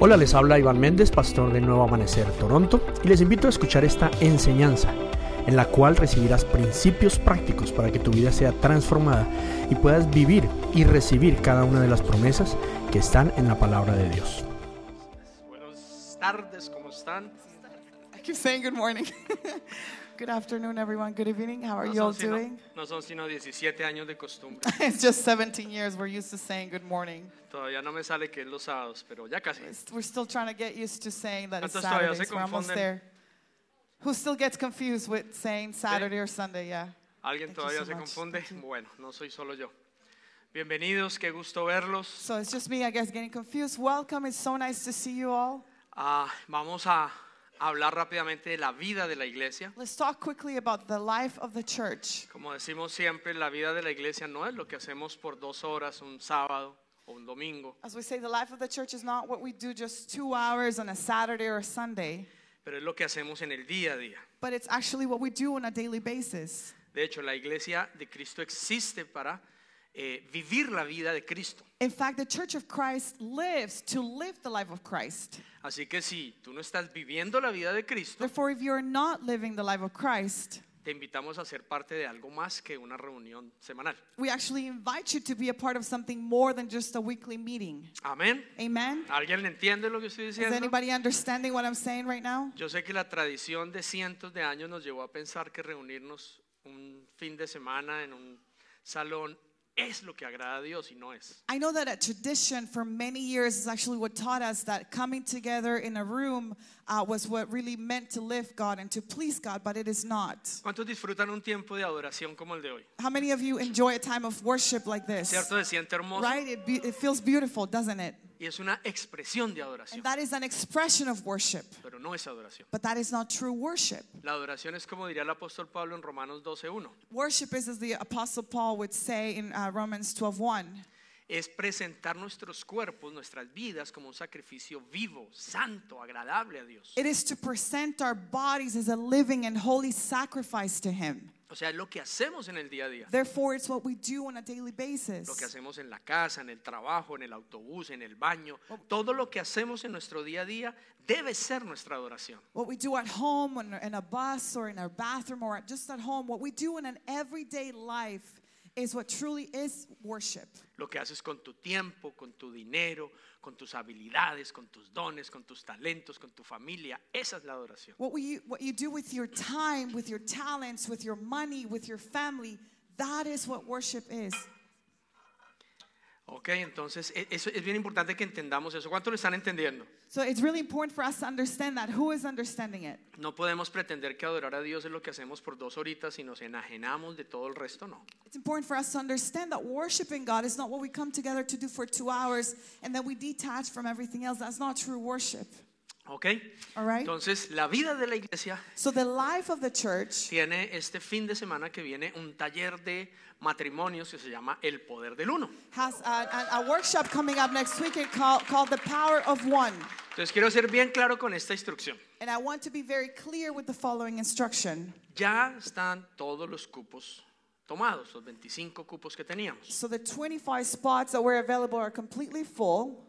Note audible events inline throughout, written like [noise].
Hola, les habla Iván Méndez, pastor de Nuevo Amanecer Toronto, y les invito a escuchar esta enseñanza en la cual recibirás principios prácticos para que tu vida sea transformada y puedas vivir y recibir cada una de las promesas que están en la palabra de Dios. Buenas tardes, ¿cómo están? I keep saying good morning. [laughs] good afternoon, everyone. Good evening. How are you all sino, doing? no son sino 17 años de costumbre. [laughs] it's just 17 years we're used to saying good morning. Todavía no me sale que es los sábados, pero ya casi. We're still trying to get used to saying that it's ¿Cuántos todavía se Saturdays. We're almost there. Who still gets confused with saying Saturday or Sunday? Yeah. ¿Alguien Thank todavía so se much. confunde? Bueno, no soy solo yo. Bienvenidos, qué gusto verlos. So it's just me, I guess, getting confused. Welcome. It's so nice to see you all. Ah, vamos a hablar rápidamente de la vida de la iglesia. Let's talk quickly about the life of the church. Como decimos siempre, la vida de la iglesia no es lo que hacemos por dos horas un sábado o un domingo, As we say, the life of the church is not what we do just two hours on a Saturday or a Sunday, pero es lo que hacemos en el día a día. but it's actually what we do on a daily basis. De hecho, la iglesia de Cristo existe para eh, vivir la vida de Cristo. In fact, the church of Christ lives to live the life of Christ. Así que si tú no estás viviendo la vida de Cristo, Therefore, if you're not living the life of Christ, te invitamos a ser parte de algo más que una reunión semanal. we actually invite you to be a part of something more than just a weekly meeting. Amén. Amen? ¿Alguien entiende lo que estoy Is diciendo? anybody understanding what I'm saying right now? Yo sé que la tradición de cientos de años nos llevó a pensar que reunirnos un fin de semana en un salón es lo que agrada a Dios y no es. I know that a tradition for many years is actually what taught us that coming together in a room uh, was what really meant to live God and to please God, but it is not. ¿Cuántos disfrutan un tiempo de adoración como el de hoy? How many of you enjoy a time of worship like this? ¿Cierto? Se siente hermoso Right? It, be, it feels beautiful, doesn't it? Y es una expresión de adoración, And that is an expression of worship, pero no es adoración. but that is not true worship. La adoración es como diría el apóstol Pablo en Romanos 12.1. Worship is, as the Apostle Paul would say in uh, Romans 12:1, es presentar nuestros cuerpos, nuestras vidas como un sacrificio vivo, santo, agradable a Dios. it is to present our bodies as a living and holy sacrifice to Him. O sea, es lo que hacemos en el día a día. Therefore, it's what we do on a daily basis. Lo que hacemos en la casa, en el trabajo, en el autobús, en el baño. Todo lo que hacemos en nuestro día a día debe ser nuestra adoración. What we do at home, in a bus, or in our bathroom, or just at home, what we do in an everyday life is what truly is worship. Lo que haces con tu tiempo, con tu dinero, con tus habilidades, con tus dones, con tus talentos, con tu familia. Esa es la adoración. What, we, what you do with your time, with your talents, with your money, with your family, that is what worship is. Ok, entonces e- eso es bien importante que entendamos eso. ¿Cuánto lo están entendiendo? So it's really important for us to understand that. Who is understanding it? No podemos pretender que adorar a Dios es lo que hacemos por dos horitas y nos enajenamos de todo el resto, no. It's important for us to understand that worshiping God is not what we come together to do for two hours and then we detach from everything else. That's not true worship. ¿Ok? All right? Entonces, la vida de la iglesia So the life of the church tiene este fin de semana que viene un taller de matrimonios que se llama El Poder del Uno. has a, a, a workshop coming up next weekend called, called The Power of One. Entonces, quiero ser bien claro con esta instrucción. And I want to be very clear with the following instruction. Ya están todos los cupos tomados, los 25 cupos que teníamos. So the 25 spots that were available are completely full.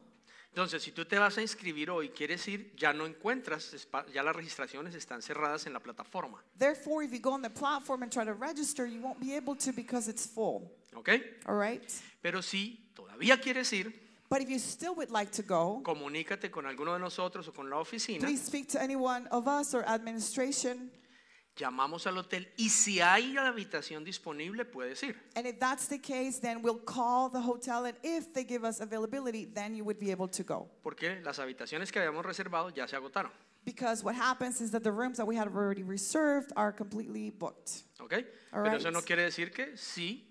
Entonces, si tú te vas a inscribir hoy, quieres ir, ya no encuentras, ya las registraciones están cerradas en la plataforma. Therefore, if you go on the platform and try to register, you won't be able to because it's full. ¿Ok? All right? Pero si todavía quieres ir, But if you still would like to go, comunícate con alguno de nosotros o con la oficina. please speak to anyone of us or administration. Llamamos al hotel y si hay la habitación disponible, puedes ir. And if that's the case, then we'll call the hotel. And if they give us availability, then you would be able to go. Porque las habitaciones que habíamos reservado ya se agotaron. Because what happens is that the rooms that we had already reserved are completely booked. ¿Ok? All Pero eso right. no quiere decir que si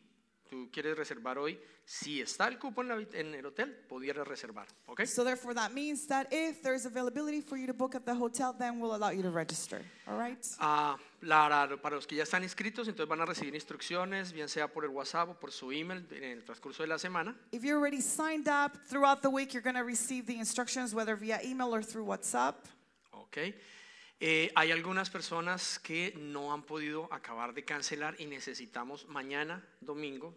tú quieres reservar hoy, si está el cupo en, la en el hotel, pudieras reservar. ¿Ok? So therefore, that means that if there's availability for you to book at the hotel, then we'll allow you to register. All right? Ah, la- para los que ya están inscritos, entonces van a recibir instrucciones, bien sea por el WhatsApp o por su email en el transcurso de la semana. If you're already signed up throughout the week, you're going to receive the instructions whether via email or through WhatsApp. ¿Ok? Eh, hay algunas personas que no han podido acabar de cancelar y necesitamos mañana, domingo,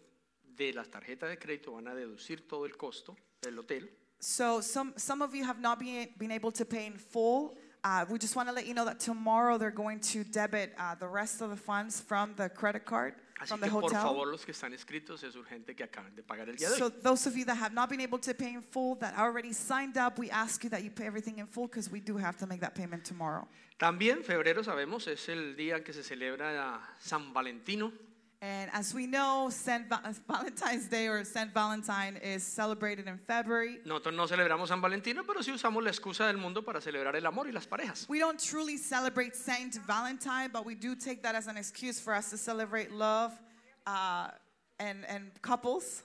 de la tarjeta de crédito van a deducir todo el costo del hotel. So some some of you have not been been able to pay in full. Uh, we just want to let you know that tomorrow they're going to debit uh, the rest of the funds from the credit card Así from the que por hotel. favor los que están inscritos es urgente que acaben de pagar el día de So hoy. those of you that have not been able to pay in full, that already signed up, we ask you that you pay everything in full because we do have to make that payment tomorrow. También febrero sabemos es el día en que se celebra San Valentino. And as we know, Saint Va- [laughs] Valentine's Day or Saint Valentine is celebrated in February. Nosotros no celebramos San Valentino, pero sí usamos la excusa del mundo para celebrar el amor y las parejas. We don't truly celebrate Saint Valentine, but we do take that as an excuse for us to celebrate love uh, and, and couples.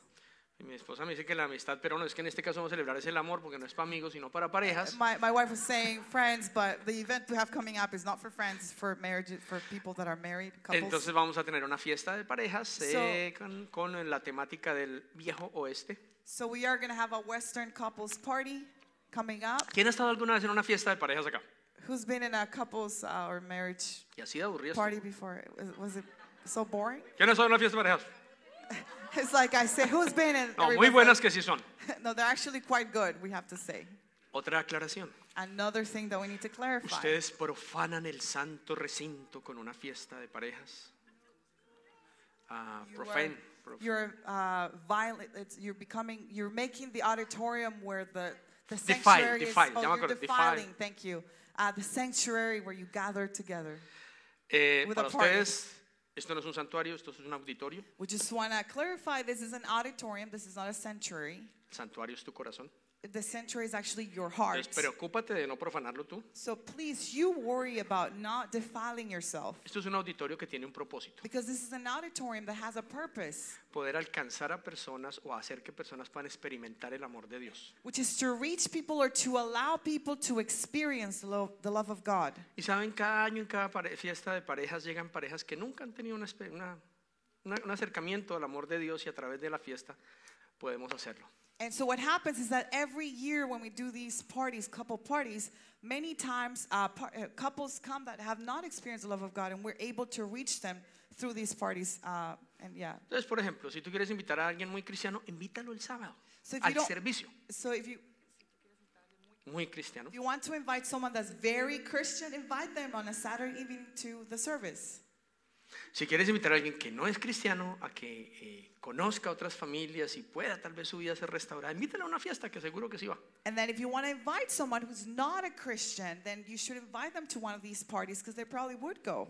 Y mi esposa me dice que la amistad, pero no es que en este caso vamos a celebrar es el amor porque no es para amigos, sino para parejas. My, my wife was saying friends, but the event we have coming up is not for friends, it's for marriage, for people that are married, couples. Entonces vamos a tener una fiesta de parejas eh, con, con la temática del viejo oeste. So we are going to have a Western couples party coming up. ¿Quién ha estado alguna vez en una fiesta de parejas acá? Who's been in a couples uh, or marriage Y así party before? Was- Was it so boring? ¿Quién ha estado en una fiesta de parejas? [laughs] It's like I say, who's been in? No, muy buenas que sí son. [laughs] no, they're actually quite good, we have to say. Otra aclaración. Another thing that we need to clarify. Ustedes profanan el santo recinto con una fiesta de parejas. Ah, You profane. are- prof- You're uh, violent. It's, you're becoming. You're making the auditorium where the the Defile, sanctuary defile, is. me Oh, you're acordé, defile. defiling. Thank you. Uh, the sanctuary where you gather together. Eh, with para a party. ustedes, esto no es un santuario, esto es un auditorio. We just want to clarify. This is an auditorium. This is not a sanctuary. El santuario es tu corazón. The sanctuary is actually your heart. Entonces, preocúpate de no profanarlo tú. So please, you worry about not defiling yourself. Esto es un auditorio que tiene un propósito. Because this is an auditorium that has a purpose, Poder alcanzar a personas o hacer que personas puedan experimentar el amor de Dios. which is to reach people or to allow people to experience the love, the love of God. Y saben, cada año en cada fiesta de parejas llegan parejas que nunca han tenido una- una- un acercamiento al amor de Dios y a través de la fiesta podemos hacerlo. And so what happens is that every year when we do these parties, couple parties, many times uh, par- uh, couples come that have not experienced the love of God, and we're able to reach them through these parties. Uh, and yeah, Entonces, por ejemplo, si tú quieres invitar a alguien muy cristiano, invítalo el sábado So if you al servicio. so if you Muy cristiano. if you want to invite someone that's very Christian, invite them on a Saturday evening to the service. Si quieres invitar a alguien que no es cristiano a que eh, conozca otras familias y pueda tal vez su vida ser restaurada, invítalo a una fiesta que seguro que sí va. And then if you want to invite someone who's not a Christian, then you should invite them to one of these parties because they probably would go.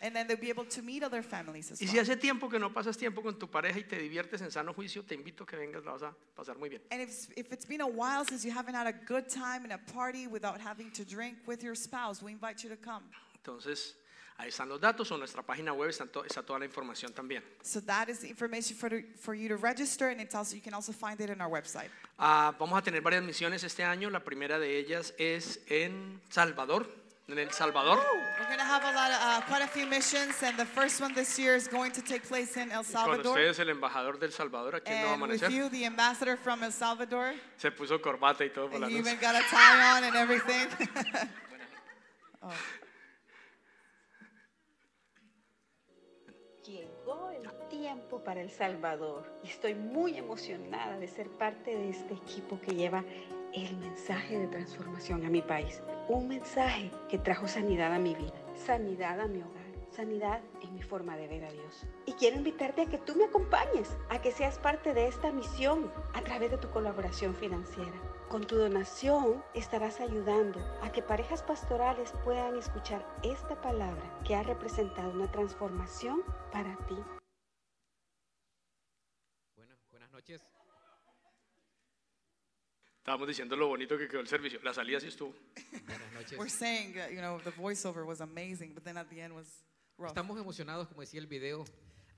And then they'll be able to meet other families as Y well. si hace tiempo que no pasas tiempo con tu pareja y te diviertes en sano juicio, te invito a que vengas, la vas a pasar muy bien. And if, if it's been a while since you haven't had a good time in a party without having to drink with your spouse, we invite you to come. Entonces, ahí están los datos, o en nuestra página web está, to- está toda la información también. So that is the information for, the, for you to register, and it's also, you can also find it in our website. Ah, vamos a tener varias misiones este año. La primera de ellas es en Salvador, en El Salvador. We're going to have a lot of, uh, quite a few missions, and the first one this year is going to take place in El Y con Salvador. ustedes el embajador del Salvador aquí en Nuevo And with Amanecer. you, the ambassador from El Salvador. Se puso corbata y todo por And la you noche. even got a tie on and everything. [laughs] [laughs] Llegó el tiempo para El Salvador y estoy muy emocionada de ser parte de este equipo que lleva el mensaje de transformación a mi país. Un mensaje que trajo sanidad a mi vida, sanidad a mi hogar, sanidad en mi forma de ver a Dios. Y quiero invitarte a que tú me acompañes, a que seas parte de esta misión a través de tu colaboración financiera. Con tu donación estarás ayudando a que parejas pastorales puedan escuchar esta palabra que ha representado una transformación para ti. Bueno, buenas noches. Estábamos diciendo lo bonito que quedó el servicio. La salida sí estuvo. Buenas noches. We're saying, that, you know, the voiceover was amazing, but then at the end was rough. Estamos emocionados, como decía el video,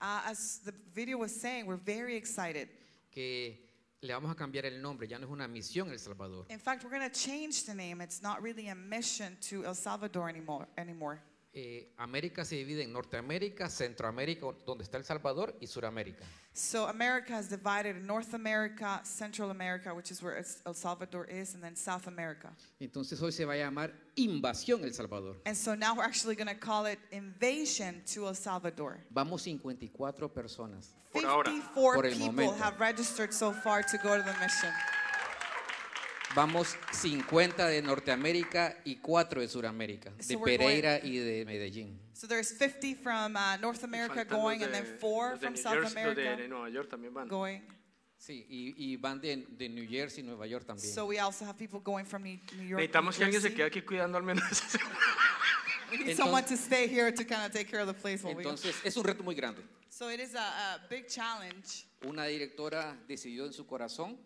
Uh, as the video was saying, we're very excited. que le vamos a cambiar el nombre. Ya no es una misión El Salvador. In fact, we're going to change the name. It's not really a mission to El Salvador anymore. anymore. Eh, América se divide en Norteamérica, Centroamérica, donde está El Salvador, y Suramérica. So America is divided in North America, Central America, which is where El Salvador is, and then South America. Entonces hoy se va a llamar Invasión El Salvador. And so now we're actually going to call it Invasion to El Salvador. Vamos 54 personas. Por ahora. 54 Por el people momento. have registered so far to go to the mission. Vamos 50 de Norteamérica y 4 de Sudamérica, de So Pereira y de Medellín. So there's 50 from uh, North America going, and then de- four los de from New South America de Nueva York también van. going. Sí, y, y van de, de New Jersey, Nueva York también. So we also have people going from New New York. Necesitamos que alguien se quede aquí cuidando al menos esa. We need Entonces- someone to stay here to kind of take care of the place while we. Entonces, es un reto muy grande. So it is a, a big challenge. Una directora decidió en su corazón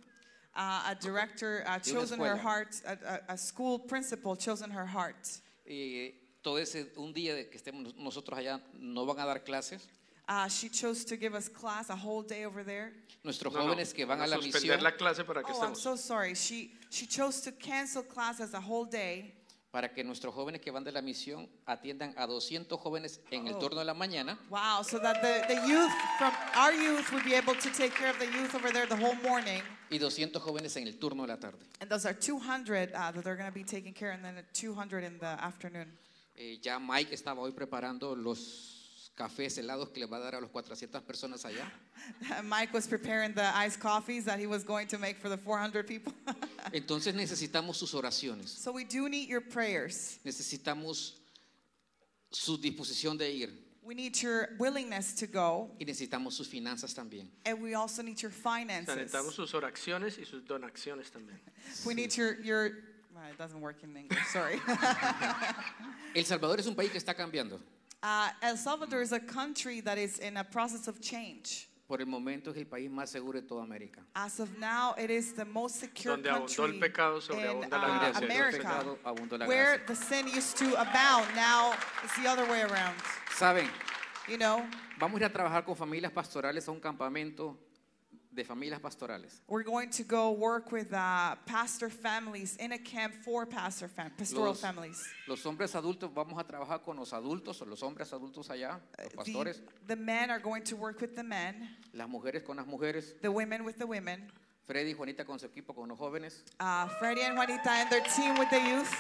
a director uh, chosen her heart, a, a, a school principal chosen her heart. eh, todo ese un día de que estemos nosotros allá no van a dar clases. Uh, she chose to give us class a whole day over there. Nuestros No, no, jóvenes que van a la misión la clase para que Oh, I'm so sorry. She she chose to cancel classes a whole day para que nuestros jóvenes que van de la misión atiendan a 200 jóvenes en el Oh. turno de la mañana Wow, so that the, the youth from our youth would be able to take care of the youth over there the whole morning. y 200 jóvenes en el turno de la tarde. And those are 200 uh, that they're going to be taking care and then 200 in the afternoon. Eh, ya Mike estaba hoy preparando los cafés helados que le va a dar a las 400 personas allá. [laughs] Mike was preparing the iced coffees that he was going to make for the 400 people. [laughs] Entonces necesitamos sus oraciones, so we do need your prayers. necesitamos su disposición de ir We need your willingness to go y necesitamos sus finanzas también. and we also need your finances. necesitamos sus oraciones y sus donaciones también. We need your your well, it doesn't work in English, sorry. [laughs] El Salvador es un país que está cambiando. Uh, El Salvador is a country that is in a process of change. Por el momento es el país más seguro de toda América. As of now, it is the most secure Donde abundó el country pecado, in sobreabunda la uh, gracia. El America, pecado, abundó la where gracia. the sin used to abound. Now it's the other way around. Saben, You know, vamos a ir a trabajar con familias pastorales a un campamento de familias pastorales. we're going to go work with uh, pastor families in a camp for pastor fam- pastoral Los, families. los hombres adultos vamos a trabajar con los adultos o los hombres adultos allá, los The, pastores, the men are going to work with the men, las mujeres con las mujeres, the women with the women, Freddy y Juanita con su equipo con los jóvenes uh, Freddie and Juanita and their team with the youth,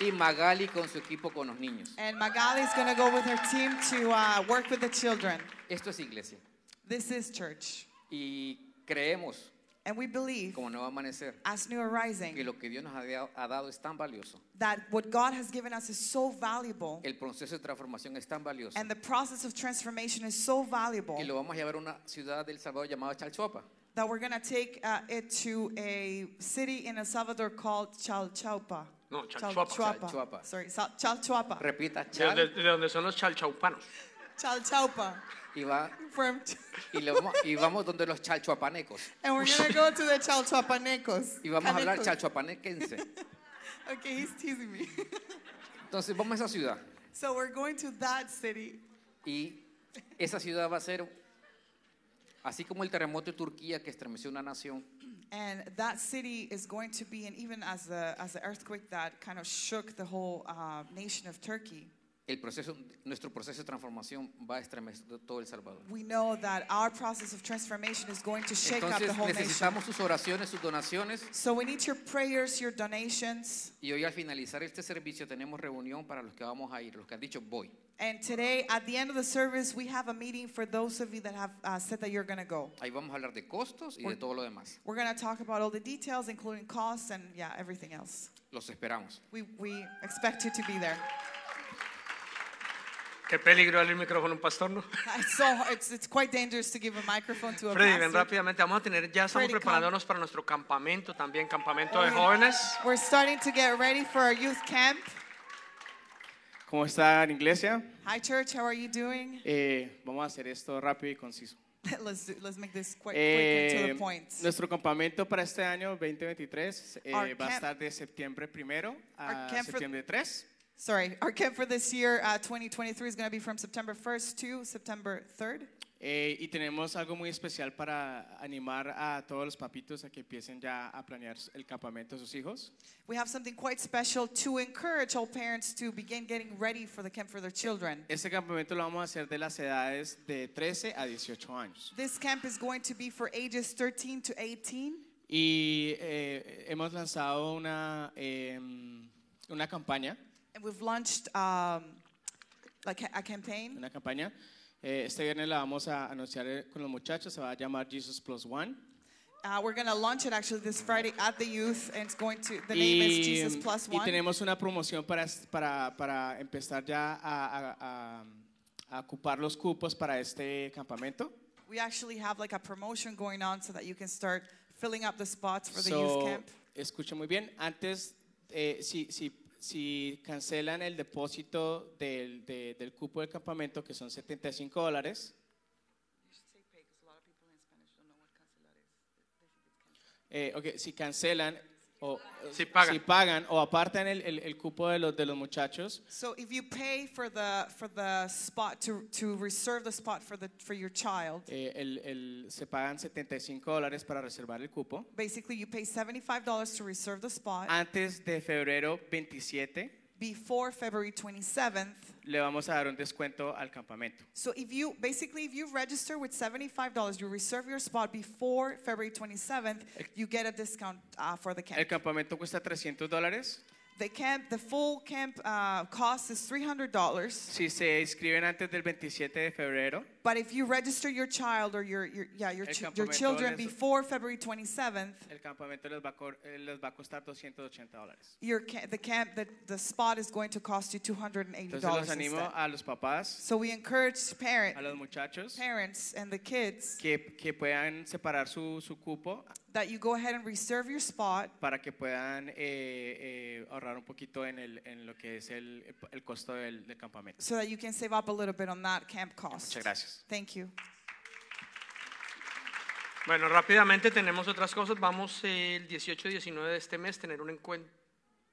y Magali con su equipo con los niños. and Magali's going to go with her team to uh, work with the children. Esto es iglesia This is church. y creemos And we believe, como nuevo amanecer as New que Arising, lo que Dios nos ha dado- ha dado es tan valioso, that what God has given us is so valuable, el proceso de transformación es tan valioso and the process of transformation is so valuable y lo vamos a llevar a una ciudad del Salvador llamada Chalchuapa. that we're going to take uh, it to a city in El Salvador called Chalchuapa. No, Chalchuapa. Chalchuapa. Sorry, Chalchuapa. Repita, De Chal donde, de donde son los chalchaupanos. Chalchuapa. Y, va, From, y, vamos, y vamos donde los chalchuapanecos and we're going to go to the Chalchuapanecos. y vamos a hablar Canecos. chalchuapanequense. [laughs] Okay, he's teasing me. [laughs] Entonces vamos a esa ciudad so we're going to that city. y esa ciudad va a ser así como el terremoto de Turquía que estremeció una nación. And that city is going to be, and even as the, as the earthquake that kind of shook the whole uh, nation of Turkey, El proceso, nuestro proceso de transformación va a estremecer todo El Salvador. we know that our process of transformation is going to shake up the Entonces whole nation. necesitamos sus oraciones, sus donaciones So we need your prayers, your donations. y hoy al finalizar este servicio tenemos reunión para los que vamos a ir, los que han dicho voy. And today, at the end of the service, we have a meeting for those of you that have uh, said that you're going to go. Ahí vamos a hablar de costos y de todo lo demás. We're going to talk about all the details, including costs and yeah, everything else. Los esperamos. We, we expect you to be there. Qué peligro darle el micrófono a un pastor, ¿no? [laughs] It's, so, it's, it's quite dangerous to give a microphone to a Freddy, ven pastor. rápidamente. Vamos a tener, ya estamos Freddy, preparándonos para nuestro campamento también, campamento de We're- jóvenes. We're starting to get ready for our youth camp. ¿Cómo están, iglesia? Hi, church. How are you doing? Eh, vamos a hacer esto rápido y conciso. [laughs] let's, do, let's make this quick, quick and to Eh, the point. nuestro campamento para este año 2023 eh, Our va a camp- estar de septiembre primero a septiembre 3. Sorry, our camp for this year, uh, 2023, is going to be from September 1st to September 3rd. Eh, y tenemos algo muy especial para animar a todos los papitos a que empiecen ya a planear el campamento de sus hijos. We have something quite special to encourage all parents to begin getting ready for the camp for their children. Este campamento lo vamos a hacer de las edades de 13 a 18 años. This camp is going to be for ages 13 to 18. Y eh, hemos lanzado una, em, una campaña And we've launched um, like a campaign. una campaña. Eh, este viernes la vamos a anunciar eh, con los muchachos, se va a llamar Jesus Plus One. Uh, we're going to launch it actually this Friday at the youth, and it's going to, the name is Jesus Plus y tenemos una promoción para, para, para empezar ya a, a- a- a ocupar los cupos para este campamento. We actually have like a promotion going on so that you can start filling up the spots for the So, youth camp. escucha muy bien, antes, eh, si, si, si cancelan el depósito del, de- del cupo del campamento, que son 75 dólares, eh, ok, si cancelan o Si pagan. pagan o apartan el, el- el cupo de los, de los muchachos, So if you pay for the for the spot to to reserve the spot for the for your child, eh, el- el- se pagan 75 dólares para reservar el cupo. basically you pay $75 to reserve the spot. Antes de febrero 27 Before February 27th, le vamos a dar un descuento al campamento. So if you basically if you register with $75, you reserve your spot before February 27th, you get a discount uh, for the El campamento cuesta 300 dólares. The camp, the full camp uh, cost is $300. Si se inscriben antes del 27 de febrero, But if you register your child or your, your yeah your, El ch- your campamento children les- before February 27th, el campamento les va a, cor- eh, les va a costar 280 dólares. your ca- the camp the, the spot is going to cost you $280 Entonces los animo instead. a los papás, So we encourage parent, a los muchachos, parents and the kids que, que puedan separar su, su cupo that you go ahead and reserve your spot para que puedan eh, eh, ahorrar un poquito en, el, en lo que es el, el costo del, del campamento. so that you can save up a little bit on that camp cost. Muchas gracias. Thank you. Bueno, rápidamente tenemos otras cosas. Vamos el 18 y 19 de este mes tener un encuentro.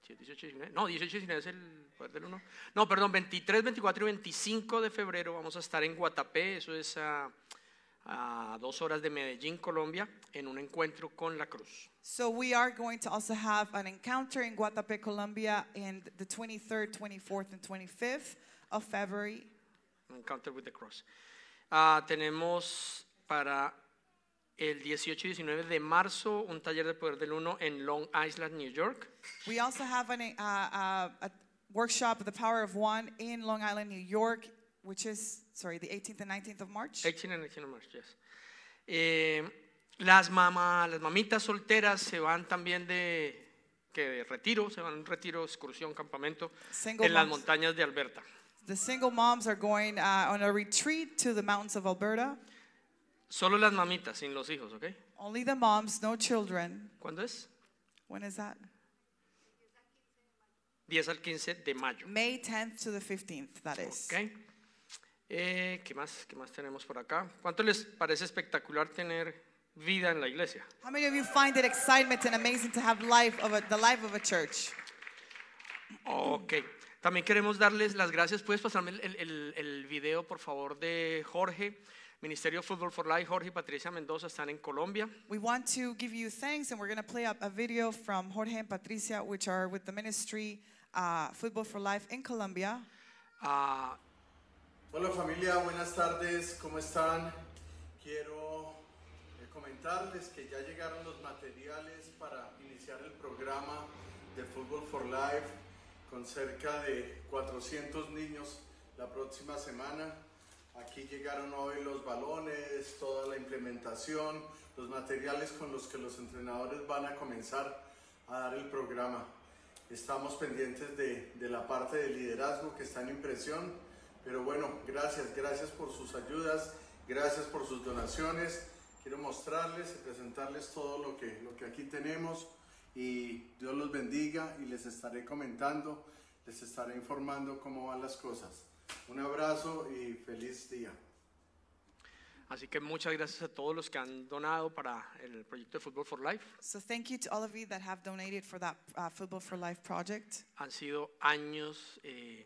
¿Sí es 18 y 19? No, 18 y 19 es el poder del 1. No, perdón, 23, 24 y 25 de febrero vamos a estar en Guatapé, eso es a, a dos horas de Medellín, Colombia, en un encuentro con la cruz. So we are going to also have an encounter in Guatapé, Colombia, in the 23rd, 24th, and 25th of February. Encounter with the Cross. Ah, tenemos para el 18 y 19 de marzo un taller de poder del 1 en Long Island, New York. We also have an, uh, uh, a workshop, The Power of One, in Long Island, New York, which is, sorry, the 18th and 19th of March. 18 and 19 of March, yes. Eh, las, mamá, las mamitas solteras se van también de, que de retiro, se van a un retiro, excursión, campamento Single en las moms. montañas de Alberta. The single moms are going uh, on a retreat to the mountains of Alberta. Solo las mamitas, sin los hijos, ¿ok? Only the moms, no children. ¿Cuándo es? When is that? 10 al 15 de mayo. May 10th to the 15th, that is. ¿Ok? Eh, ¿qué, más, ¿Qué más tenemos por acá? ¿Cuánto les parece espectacular tener vida en la iglesia? How many of you find it excitement and amazing to have life of a, the life of a church? Ok. También queremos darles las gracias. ¿Puedes pasarme el, el- el- video, por favor, de Jorge? Ministerio Fútbol for Life, Jorge y Patricia Mendoza están en Colombia. We want to give you thanks, and we're going to play up a video from Jorge and Patricia, which are with the ministry uh, Football for Life in Colombia. Ah, Hola familia, buenas tardes, ¿cómo están? Quiero eh, comentarles que ya llegaron los materiales para iniciar el programa de Football for Life con cerca de 400 niños la próxima semana. Aquí llegaron hoy los balones, toda la implementación, los materiales con los que los entrenadores van a comenzar a dar el programa. Estamos pendientes de, de la parte de liderazgo que está en impresión, pero bueno, gracias, gracias por sus ayudas, gracias por sus donaciones. Quiero mostrarles y presentarles todo lo que, lo que aquí tenemos y Dios los bendiga y les estaré comentando, les estaré informando cómo van las cosas. Un abrazo y feliz día. así que muchas gracias a todos los que han donado para el proyecto de Fútbol for Life. So thank you to all of you that have donated for that uh, Football for Life project. Han sido años eh,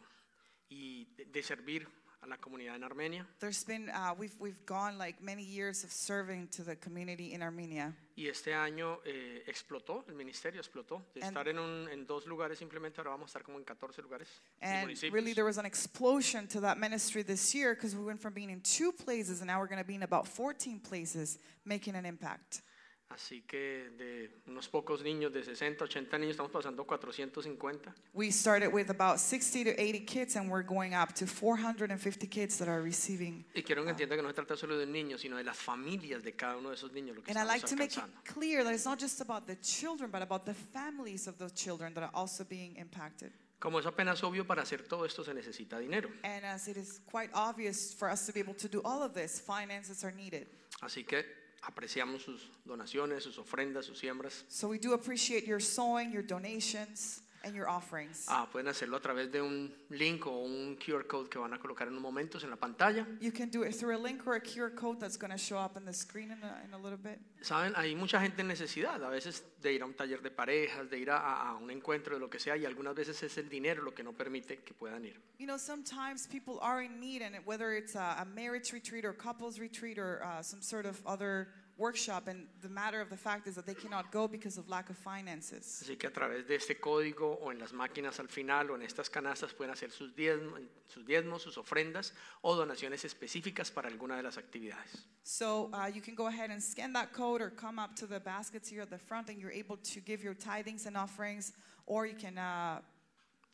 y de, de servir a la comunidad en Armenia. There's been uh, we've we've gone like many years of serving to the community in Armenia, Y este año eh, explotó, el ministerio explotó. De And- estar en, un- en dos lugares simplemente, ahora vamos a estar como en 14 lugares. y and municipios. really there was an explosion to that ministry this year because we went from being in two places and now we're going to be in about 14 places making an impact. Así que de unos pocos niños, de 60, 80 niños, estamos pasando a 450. We started with about 60 to 80 kids, and we're going up to 450 kids that are receiving. Y quiero que entienda que no se trata solo de un niño, sino de las familias de cada uno de esos niños, lo que And I like to make it clear that it's not just about the children, but about the families of those children that are also being impacted. Como es apenas obvio, para hacer todo esto se necesita dinero. And as it is quite obvious for us to be able to do all of this, finances are needed. Así que apreciamos sus donaciones, sus ofrendas, sus siembras. So we do appreciate your sowing, your donations, and your offerings. Ah, pueden hacerlo a través de un link o un QR code que van a colocar en unos momentos en la pantalla. You can do it through a link or a QR code that's going to show up on the screen in a, in a little bit. Saben, hay mucha gente en necesidad, a veces de ir a un taller de parejas, de ir a, a un encuentro de lo que sea, y algunas veces es el dinero lo que no permite que puedan ir. You know, sometimes people are in need, and whether it's a, a marriage retreat or couples retreat or uh, some sort of other workshop, and the matter of the fact is that they cannot go because of lack of finances. Así que a través de este código o en las máquinas al final o en estas canastas pueden hacer sus diezmos, sus, diezmos, sus ofrendas o donaciones específicas para alguna de las actividades. So uh, you can go ahead and scan that code or come up to the baskets here at the front, and you're able to give your tithings and offerings, or you can, uh,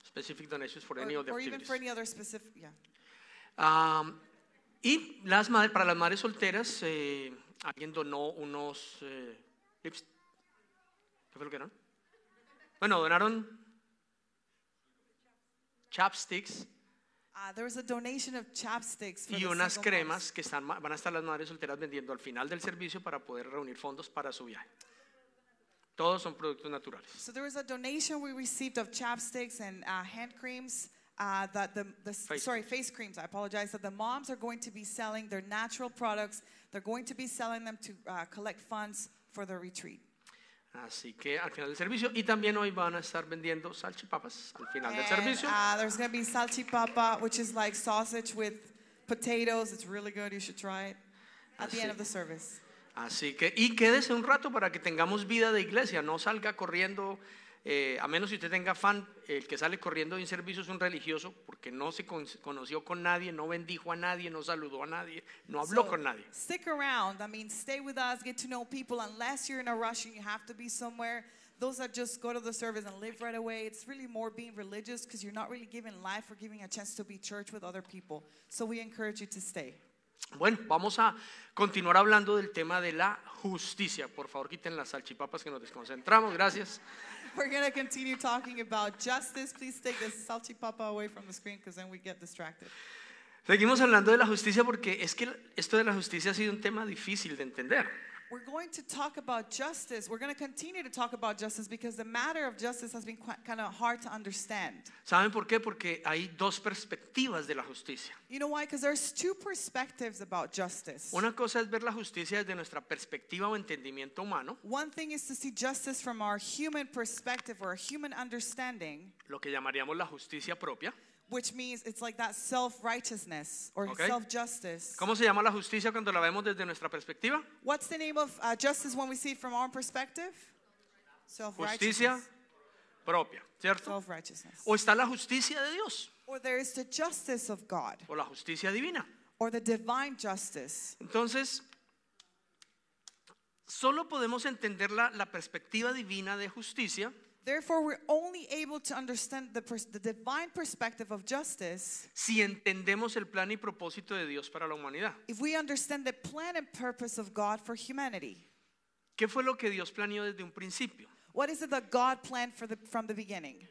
Specific donations for or, any of the or even activities. for any other specific, yeah. Am, y las madres, para las madres solteras, eh, alguien donó unos eh, lips- ¿Qué fue lo que eran? Bueno, donaron chapsticks Uh, there was a donation of chapsticks for y unas cremas que están, van a estar las madres solteras vendiendo al final del servicio para poder reunir fondos para su viaje. Todos son productos naturales. So there was a donation we received of chapsticks and uh, hand creams. Uh, that the, the Face sorry face creams. I apologize. That the moms are going to be selling their natural products. They're going to be selling them to uh, collect funds for the retreat. Así que al final del servicio y también hoy van a estar vendiendo salchipapas al final del servicio. uh, there's going to be salchipapa, which is like sausage with potatoes. It's really good. You should try it at the end of the service. Así que, y quédese un rato para que tengamos vida de iglesia, no salga corriendo, eh, a menos si usted tenga fan, el que sale corriendo de un servicio es un religioso, porque no se con- conoció con nadie, no bendijo a nadie, no saludó a nadie, no habló So, con nadie. Stick around. I mean, stay with us, get to know people. Unless you're in a rush and you have to be somewhere, those that just go to the service and live right away, it's really more being religious because you're not really giving life or giving a chance to be church with other people. So we encourage you to stay. Bueno, vamos a continuar hablando del tema de la justicia. Por favor, quiten las salchipapas que nos desconcentramos, gracias. [laughs] We're going to continue talking about justice. Please take the salchipapa away from the screen because then we get distracted. Seguimos hablando de la justicia porque es que esto de la justicia ha sido un tema difícil de entender. We're going to talk about justice. We're going to continue to talk about justice because the matter of justice has been quite, kind of hard to understand. ¿Saben por qué? Porque hay dos perspectivas de la justicia. You know why? Because there's two perspectives about justice. Una cosa es ver la justicia desde nuestra perspectiva o entendimiento humano, One thing is to see justice from our human perspective or a human understanding, lo que llamaríamos la justicia propia. Which means it's like that self righteousness or Okay. self justice. ¿Cómo se llama la justicia cuando la vemos desde nuestra perspectiva? What's the name of uh, justice when we see it from our perspective? Justicia propia, ¿cierto? Self righteousness. O está la justicia de Dios Or there is the justice of God o la justicia divina. or the divine justice. Entonces, solo podemos entender la, la perspectiva divina de justicia Therefore, we're only able to understand the, the divine perspective of justice si entendemos el plan y propósito de Dios para la humanidad. if we understand the plan and purpose of God for humanity. ¿Qué fue lo que Dios planeó desde un principio? What is it that God planned for the, from the beginning?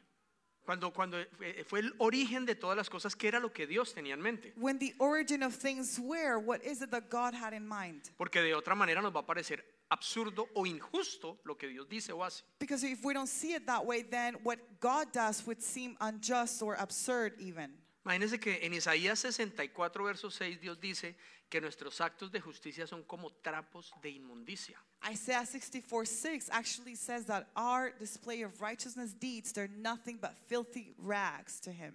Cuando, cuando fue fue el origen de todas las cosas, ¿qué era lo que Dios tenía en mente? When the origin of things were, what is it that God had in mind? Porque de otra manera nos va a parecer absurdo o injusto lo que Dios dice o hace. Because if we don't see it that way, then what God does would seem unjust or absurd, even. Imagínense que en Isaías 64, verso 6, Dios dice que nuestros actos de justicia son como trapos de inmundicia. Isaiah 64 6 actually says that our display of righteousness deeds, they're nothing but filthy rags to Him.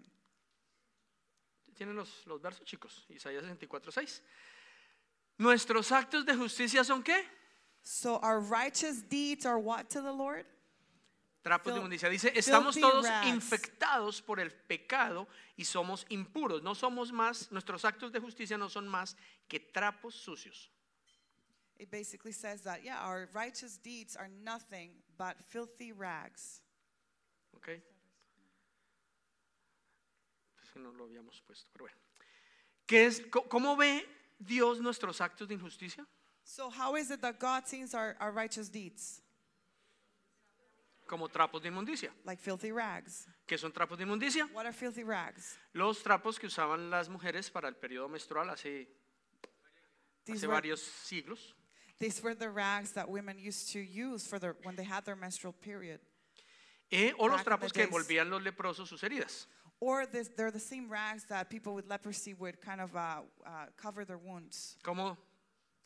¿Tienen los, los versos, chicos? Isaías 64, 6. Nuestros actos de justicia son qué? So our righteous deeds are what to the Lord? Trapos de inmundicia. Dice, estamos todos rags. infectados por el pecado y somos impuros. No somos más, nuestros actos de justicia no son más que trapos sucios. It basically says that, yeah, our righteous deeds are nothing but filthy rags. ¿Ok? Es que no lo habíamos puesto, pero bueno. ¿Qué es, ¿Cómo ve Dios nuestros actos de injusticia? So, how is it that God sees our, our righteous deeds? Como trapos de inmundicia. Like filthy rags. ¿Qué son trapos de inmundicia? What are filthy rags? Los trapos que usaban las mujeres para el periodo menstrual hace, These hace were, varios siglos. these were the rags that women used to use for their, when they had their menstrual period. Eh, o los in the trapos que days. envolvían los leprosos sus heridas. Or this, they're the same rags that people with leprosy would kind of uh, uh, cover their wounds ¿Cómo,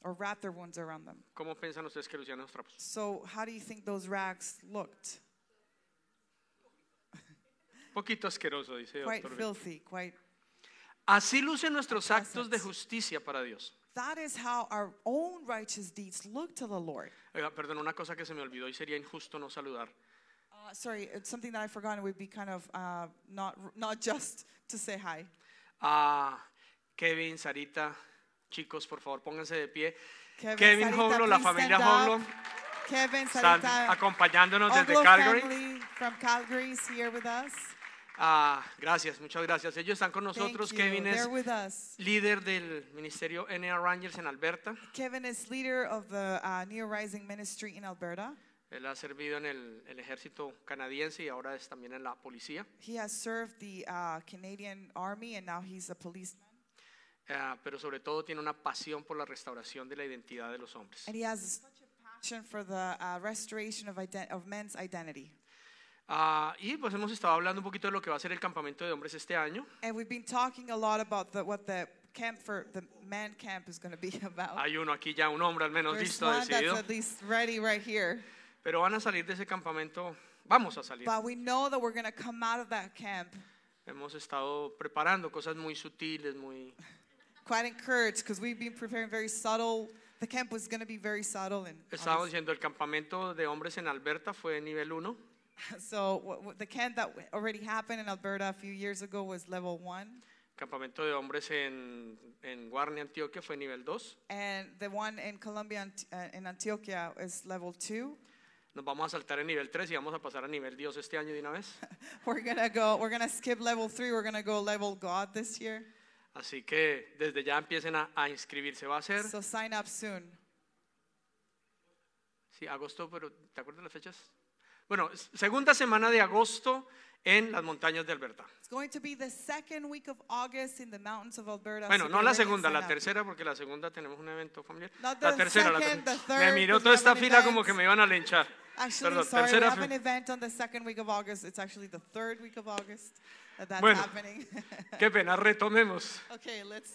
or wrap their wounds around them. ¿Cómo piensan ustedes que lucían los trapos? So, how do you think those rags looked? [laughs] Poquito asqueroso, dice Quite doctor. filthy, quite. Así lucen nuestros actos de justicia para Dios. That is how our own righteous deeds look to the Lord. Oiga, perdón, una cosa que se me olvidó y sería injusto no saludar. Uh, sorry, it's something that I forgot. It would be kind of uh, not not just to say hi. A Kevin, Sarita, chicos, por favor, pónganse de pie. Kevin, Kevin Sarita, Hoglo, la familia. Hoglo, Kevin, están acompañándonos desde Oglo Calgary. family from Calgary is here with us. Ah, gracias, muchas gracias. Ellos están con nosotros. Kevin es líder del ministerio NA Rangers en Alberta. Kevin is leader of the uh, Neo Rising Ministry in Alberta. Él ha servido en el, el ejército canadiense y ahora es también en la policía. He has served the uh, Canadian Army and now he's a policeman. Ah, pero sobre todo tiene una pasión por la restauración de la identidad de los hombres. And he has such a passion for the uh, restoration of, of men's identity. Ah, y pues hemos estado hablando un poquito de lo que va a ser el campamento de hombres este año. And we've been talking a lot about the, what the camp for the man camp is going to be [laughs] about. Hay uno aquí ya, un hombre al menos There's listo, one that's decidido. at least ready right here. Pero van a salir de ese campamento, vamos a salir. But we know that we're going to come out of that camp Hemos estado preparando cosas muy sutiles, muy... quite encouraged because we've been preparing very subtle. The camp was going to be very subtle. And Estábamos diciendo, el campamento de hombres en Alberta fue nivel 1. [laughs] so what, what- the camp that already happened in Alberta a few years ago was level one. Campamento de hombres en, en Guarne, Antioquia fue nivel 2. And the one in Colombia, Ant- uh, in Antioquia, is level two. Nos vamos a saltar en nivel 3 y vamos a pasar a nivel Dios este año de una vez. [laughs] We're gonna go. We're gonna skip level three. We're gonna go level God this year. Así que desde ya empiecen a, a inscribirse. Va a ser, So sign up soon. sí, agosto, pero ¿te acuerdas las fechas? Bueno, segunda semana de agosto en las montañas de Alberta. It's going to be the second week of August in the mountains of Alberta. Bueno, so no la segunda, la tercera, porque la segunda tenemos un evento familiar. Not La the tercera, la second, tercera. the Me miró toda we esta fila como event. que me iban a linchar. Actually, Perdón, sorry, we tercera have an event on the second week of August. It's actually the third week of August that that's Bueno. happening. [laughs] Qué pena, retomemos. okay, let's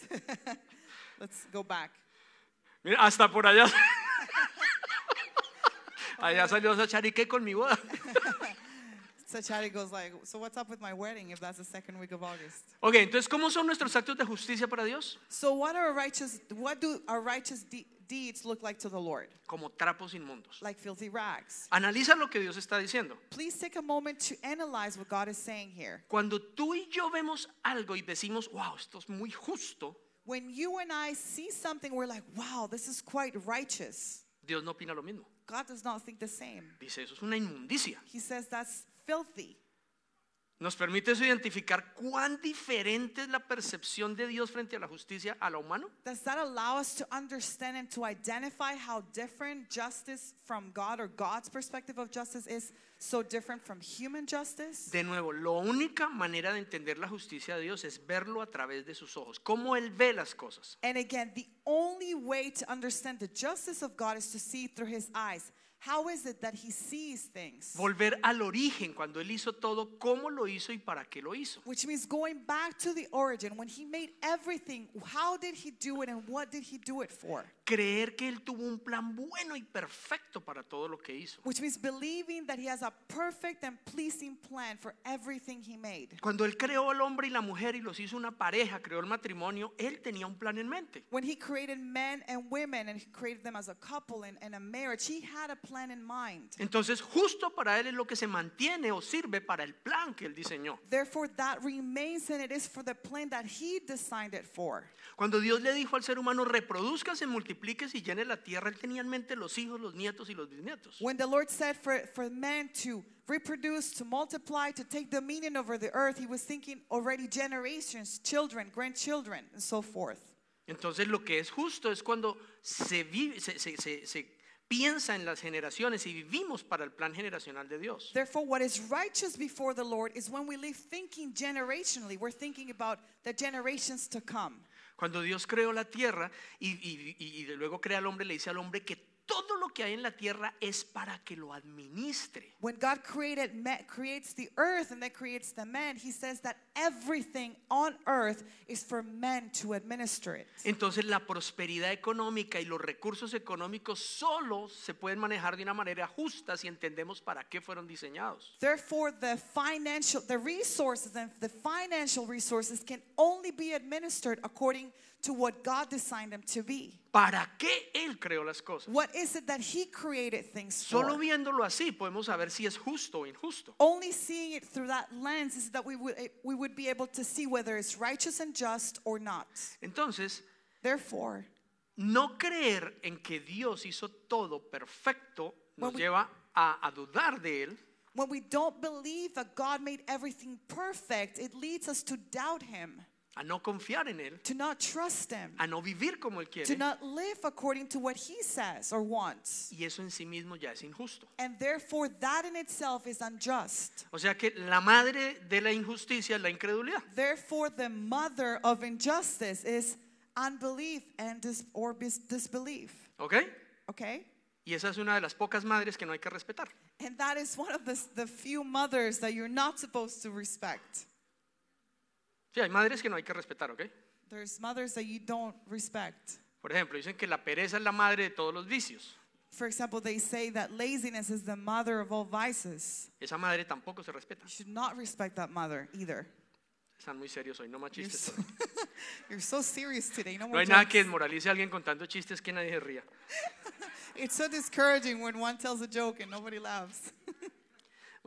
[laughs] let's go back. Mira, hasta por allá. [laughs] allá salió Sacharique con mi boda. So Chadi goes like, so what's up with my wedding if that's the second week of August? Ok, entonces, ¿cómo son nuestros actos de justicia para Dios? So what are righteous? What do our righteous de- deeds look like to the Lord? Como trapos inmundos. Like filthy rags. Analiza lo que Dios está diciendo. Please take a moment to analyze what God is saying here. Cuando tú y yo vemos algo y decimos, wow, esto es muy justo, When you and I see something, we're like, wow, this is quite righteous. Dios no opina lo mismo. God does not think the same. Dice, eso es una inmundicia. He says that's filthy. Nos permite eso identificar cuán diferente es la percepción de Dios frente a la justicia a la humano. Does that allow us to understand and to identify how different justice from God or God's perspective of justice is so different from human justice? De nuevo, la única manera de entender la justicia de Dios es verlo a través de sus ojos, cómo Él ve las cosas. And again, the only way to understand the justice of God is to see through his eyes. How is it that he sees things? Volver al origen, cuando Él hizo todo, cómo lo hizo y para qué lo hizo. Which means going back to the origin. When he made everything, how did he do it and what did he do it for? Creer que Él tuvo un plan bueno y perfecto para todo lo que hizo. Which means believing that he has a perfect and pleasing plan for everything he made. Cuando Él creó al hombre y la mujer y los hizo una pareja, creó el matrimonio, Él tenía un plan en mente. When he created men and women and he created them as a couple and, and a marriage, he had a plan in mind. Entonces, justo para Él es lo que se mantiene o sirve para el plan que Él diseñó. Therefore, that remains and it is for the plan that he designed it for. Cuando Dios le dijo al ser humano, reproduzcase, multiplíquese multipliques y llenes la tierra, él tenía en mente los hijos, los nietos y los bisnietos. When the Lord said for, for men to reproduce, to multiply, to take dominion over the earth, he was thinking already generations, children, grandchildren, and so forth. Entonces lo que es justo es cuando se, vive, se, se- se- se piensa en las generaciones y vivimos para el plan generacional de Dios. Therefore, what is righteous before the Lord is when we live thinking generationally. We're thinking about the generations to come. Cuando Dios creó la tierra y, y- y- luego crea al hombre, le dice al hombre que todo lo que hay en la tierra es para que lo administre. When God created ma- creates the earth and then creates the man, he says that everything on earth is for men to administer it. Entonces la prosperidad económica y los recursos económicos solo se pueden manejar de una manera justa si entendemos para qué fueron diseñados. Therefore, the financial, the resources and the financial resources can only be administered according to what God designed them to be. ¿Para qué Él creó las cosas? What is it that He created things Solo for? viéndolo así podemos saber si es justo o injusto. Only seeing it through that lens is that we would we would be able to see whether it's righteous and just or not. Entonces, Therefore, no creer en que Dios hizo todo perfecto nos we- lleva a, a dudar de Él when we don't believe that God made everything perfect, it leads us to doubt Him, a no confiar en Él, to not trust Him, a no vivir como Él to not live according to what He says or wants. Y eso en sí mismo ya es injusto. And therefore, that in itself is unjust. O sea que la madre de la injusticia es la incredulidad. Therefore, the mother of injustice is unbelief and dis- or disbelief. ¿Ok? Okay? Y esa es una de las pocas madres que no hay que respetar. And that is one of the, the few mothers that you're not supposed to respect. Sí, hay madres que no hay que respetar, ¿ok? There's mothers that you don't respect. Por ejemplo, dicen que la pereza es la madre de todos los vicios. For example, they say that laziness is the mother of all vices. Esa madre tampoco se respeta. You should not respect that mother either. Están muy serios hoy, no más You're chistes. so, [laughs] you're so serious today. No No more hay nada jokes. que desmoralice a alguien contando chistes que nadie se ría. [laughs] It's so discouraging when one tells a joke and nobody laughs. [laughs]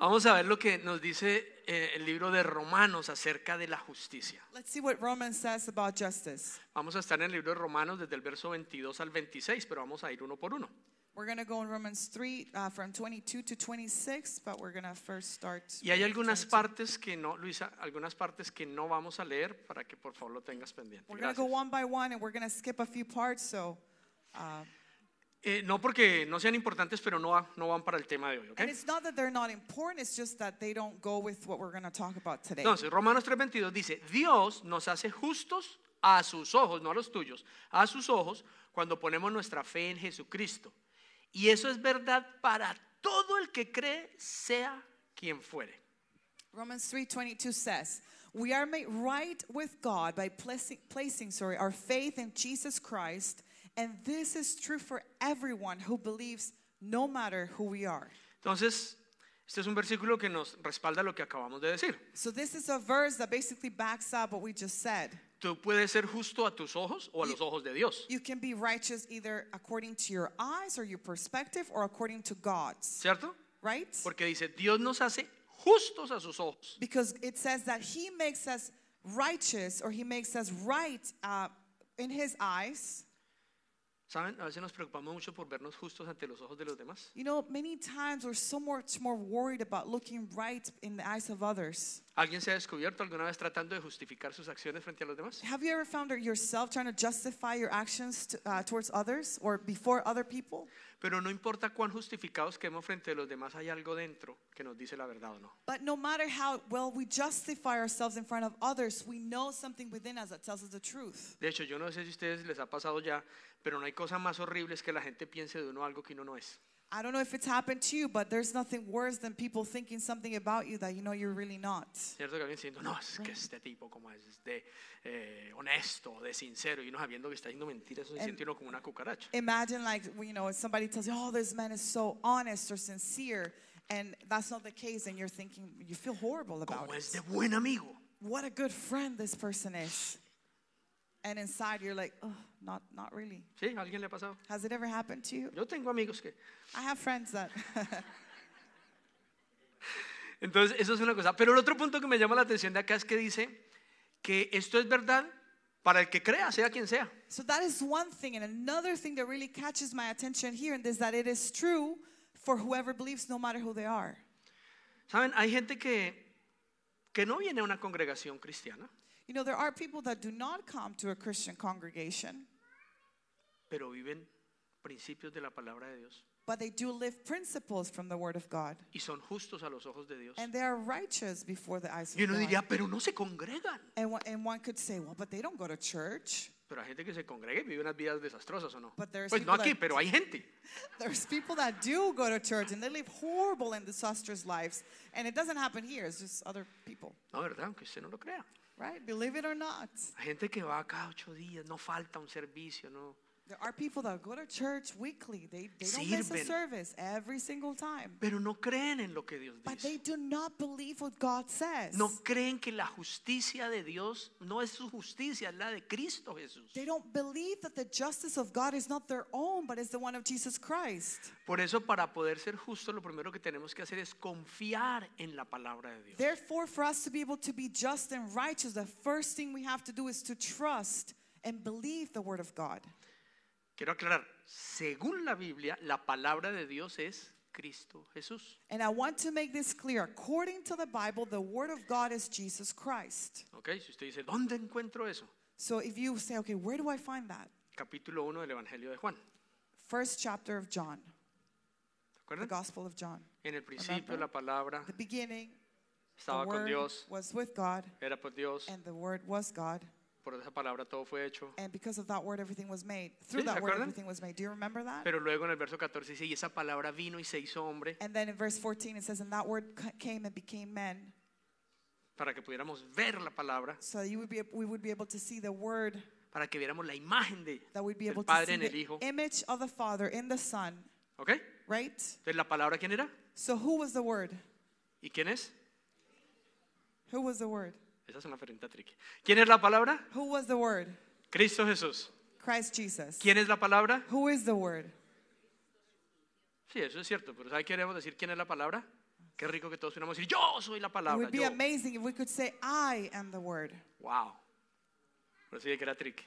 Vamos a ver lo que nos dice eh, el libro de Romanos acerca de la justicia. Let's see what Romans says about justice. Vamos a estar en el libro de Romanos desde el verso 22 al 26, pero vamos a ir uno por uno. We're going to go in Romans 3 uh, from 22 to 26, but we're going to first start. Y hay algunas 22. partes que no, Luisa, algunas partes que no vamos a leer para que por favor lo tengas pendiente. We're going to go one by one and we're going to skip a few parts. So, uh, Eh, no porque no sean importantes, pero no, no van para el tema de hoy, ¿ok? and it's not that they're not important, it's just that they don't go with what we're going to talk about today. Entonces, Romanos 3:22 dice, Dios nos hace justos a sus ojos, no a los tuyos, a sus ojos cuando ponemos nuestra fe en Jesucristo. Y eso es verdad para todo el que cree, sea quien fuere. Romans 3:22 says, "We are made right with God by placing, placing sorry, our faith in Jesus Christ, and this is true for everyone who believes no matter who we are." Entonces, este es un versículo que nos respalda lo que acabamos de decir. So this is a verse that basically backs up what we just said. Tú puedes ser justo a tus ojos o a los ojos de Dios, You can be righteous either according to your eyes or your perspective or according to God's, ¿cierto? right? Porque dice, Dios nos hace justos a sus ojos. Because it says that he makes us righteous or he makes us right uh, in his eyes. ¿Saben? A veces nos preocupamos mucho por vernos justos ante los ojos de los demás. You know, many times we're so much more worried about looking right in the eyes of others. ¿Alguien se ha descubierto alguna vez tratando de justificar sus acciones frente a los demás? Have you ever found yourself trying to justify your actions to, uh, towards others or before other people? Pero no importa cuán justificados quedemos frente a los demás, hay algo dentro que nos dice la verdad o no. But no matter how well we justify ourselves in front of others, we know something within us that tells us the truth. De hecho, yo no sé si a ustedes les ha pasado ya, pero no hay cosa más horrible es que la gente piense de uno algo que uno no es. I don't know if it's happened to you, but there's nothing worse than people thinking something about you that you know you're really not. ¿Cierto? Que alguien diciendo, no, es que este tipo como es de eh, honesto, de sincero, y uno sabiendo que está diciendo mentiras, se siente uno como una cucaracha. Imagine like you know, somebody tells you, "Oh, this man is so honest or sincere," and that's not the case, and you're thinking you feel horrible about Como es it. de buen amigo. What a good friend this person is. And inside you're like, "Oh, not not really." ¿Sí? ¿A alguien le ha pasado? Has it ever happened to you? Yo tengo amigos que... I have friends that [laughs] Entonces, eso es una cosa. Pero el otro punto que me llama la atención de acá es que dice que esto es verdad para el que crea, sea quien sea. [laughs] So that is one thing. And another thing that really catches my attention here is that it is true for whoever believes, no matter who they are. Saben, hay gente que, que no viene a una congregación cristiana, You know, there are people that do not come to a Christian congregation, pero viven principios de la palabra de Dios but they do live principles from the Word of God. y son justos a los ojos de Dios. And they are righteous before the eyes Y of uno God. diría, pero no se congregan. And one, and one could say, well, but they don't go to church. Pero hay gente que se congrega y vive unas vidas desastrosas o no. But there's Pues no people aquí, that- pero hay gente. [laughs] There's people that do go to church and they live horrible and disastrous lives. And it doesn't happen here, it's just other people, No, ¿verdad? Aunque usted no lo crea. right? Believe it or not. Hay gente que va cada ocho días, no falta un servicio, no. There are people that go to church weekly. They, they don't miss a service every single time. Pero no creen en lo que Dios But they do not believe what God says. No creen que la justicia de Dios no es su justicia, es la de Cristo Jesús. They don't believe that the justice of God is not their own, but is the one of Jesus Christ. Por eso, para poder ser justos, lo primero que tenemos que hacer es confiar en la palabra de Dios. Therefore, for us to be able to be just and righteous, the first thing we have to do is to trust and believe the word of God. Quiero aclarar, según la Biblia, la palabra de Dios es Cristo Jesús. And I want to make this clear. According to the Bible, the word of God is Jesus Christ. ¿Ok? Si usted dice, ¿dónde encuentro eso? So if you say, okay, where do I find that? Capítulo 1 del Evangelio de Juan. First chapter of John, ¿Se the? Gospel of John. En el principio Remember? la palabra The beginning, the estaba con word Dios, was with God, era por Dios, and the word was God. Por esa palabra todo fue hecho. And because of that word, everything was made. Through ¿Sí? that ¿Se word, acuerdan? everything was made. Do you remember that? Pero luego en el verso 14 dice, y esa palabra vino y se hizo hombre And then in verse 14, it says, And that word c- came and became men, para que pudiéramos ver la palabra, so you would be, we would be able to see the word, para que viéramos la imagen de, that we'd be del able to Padre see en el the Hijo. image of the Father in the Son, ¿Ok? right? Entonces la palabra ¿quién era? So who was the word? ¿Y quién es? Who was the word? Esa es una pregunta tricky. ¿Quién es la palabra? Who was the word? Cristo Jesús. Christ Jesus. ¿Quién es la palabra? Who is the word? Sí, eso es cierto, pero ¿sabe qué queremos decir quién es la palabra? Qué rico que todos pudiéramos decir, yo soy la It palabra. would be yo. amazing if we could say, I am the word. Wow. Por eso dije que era tricky.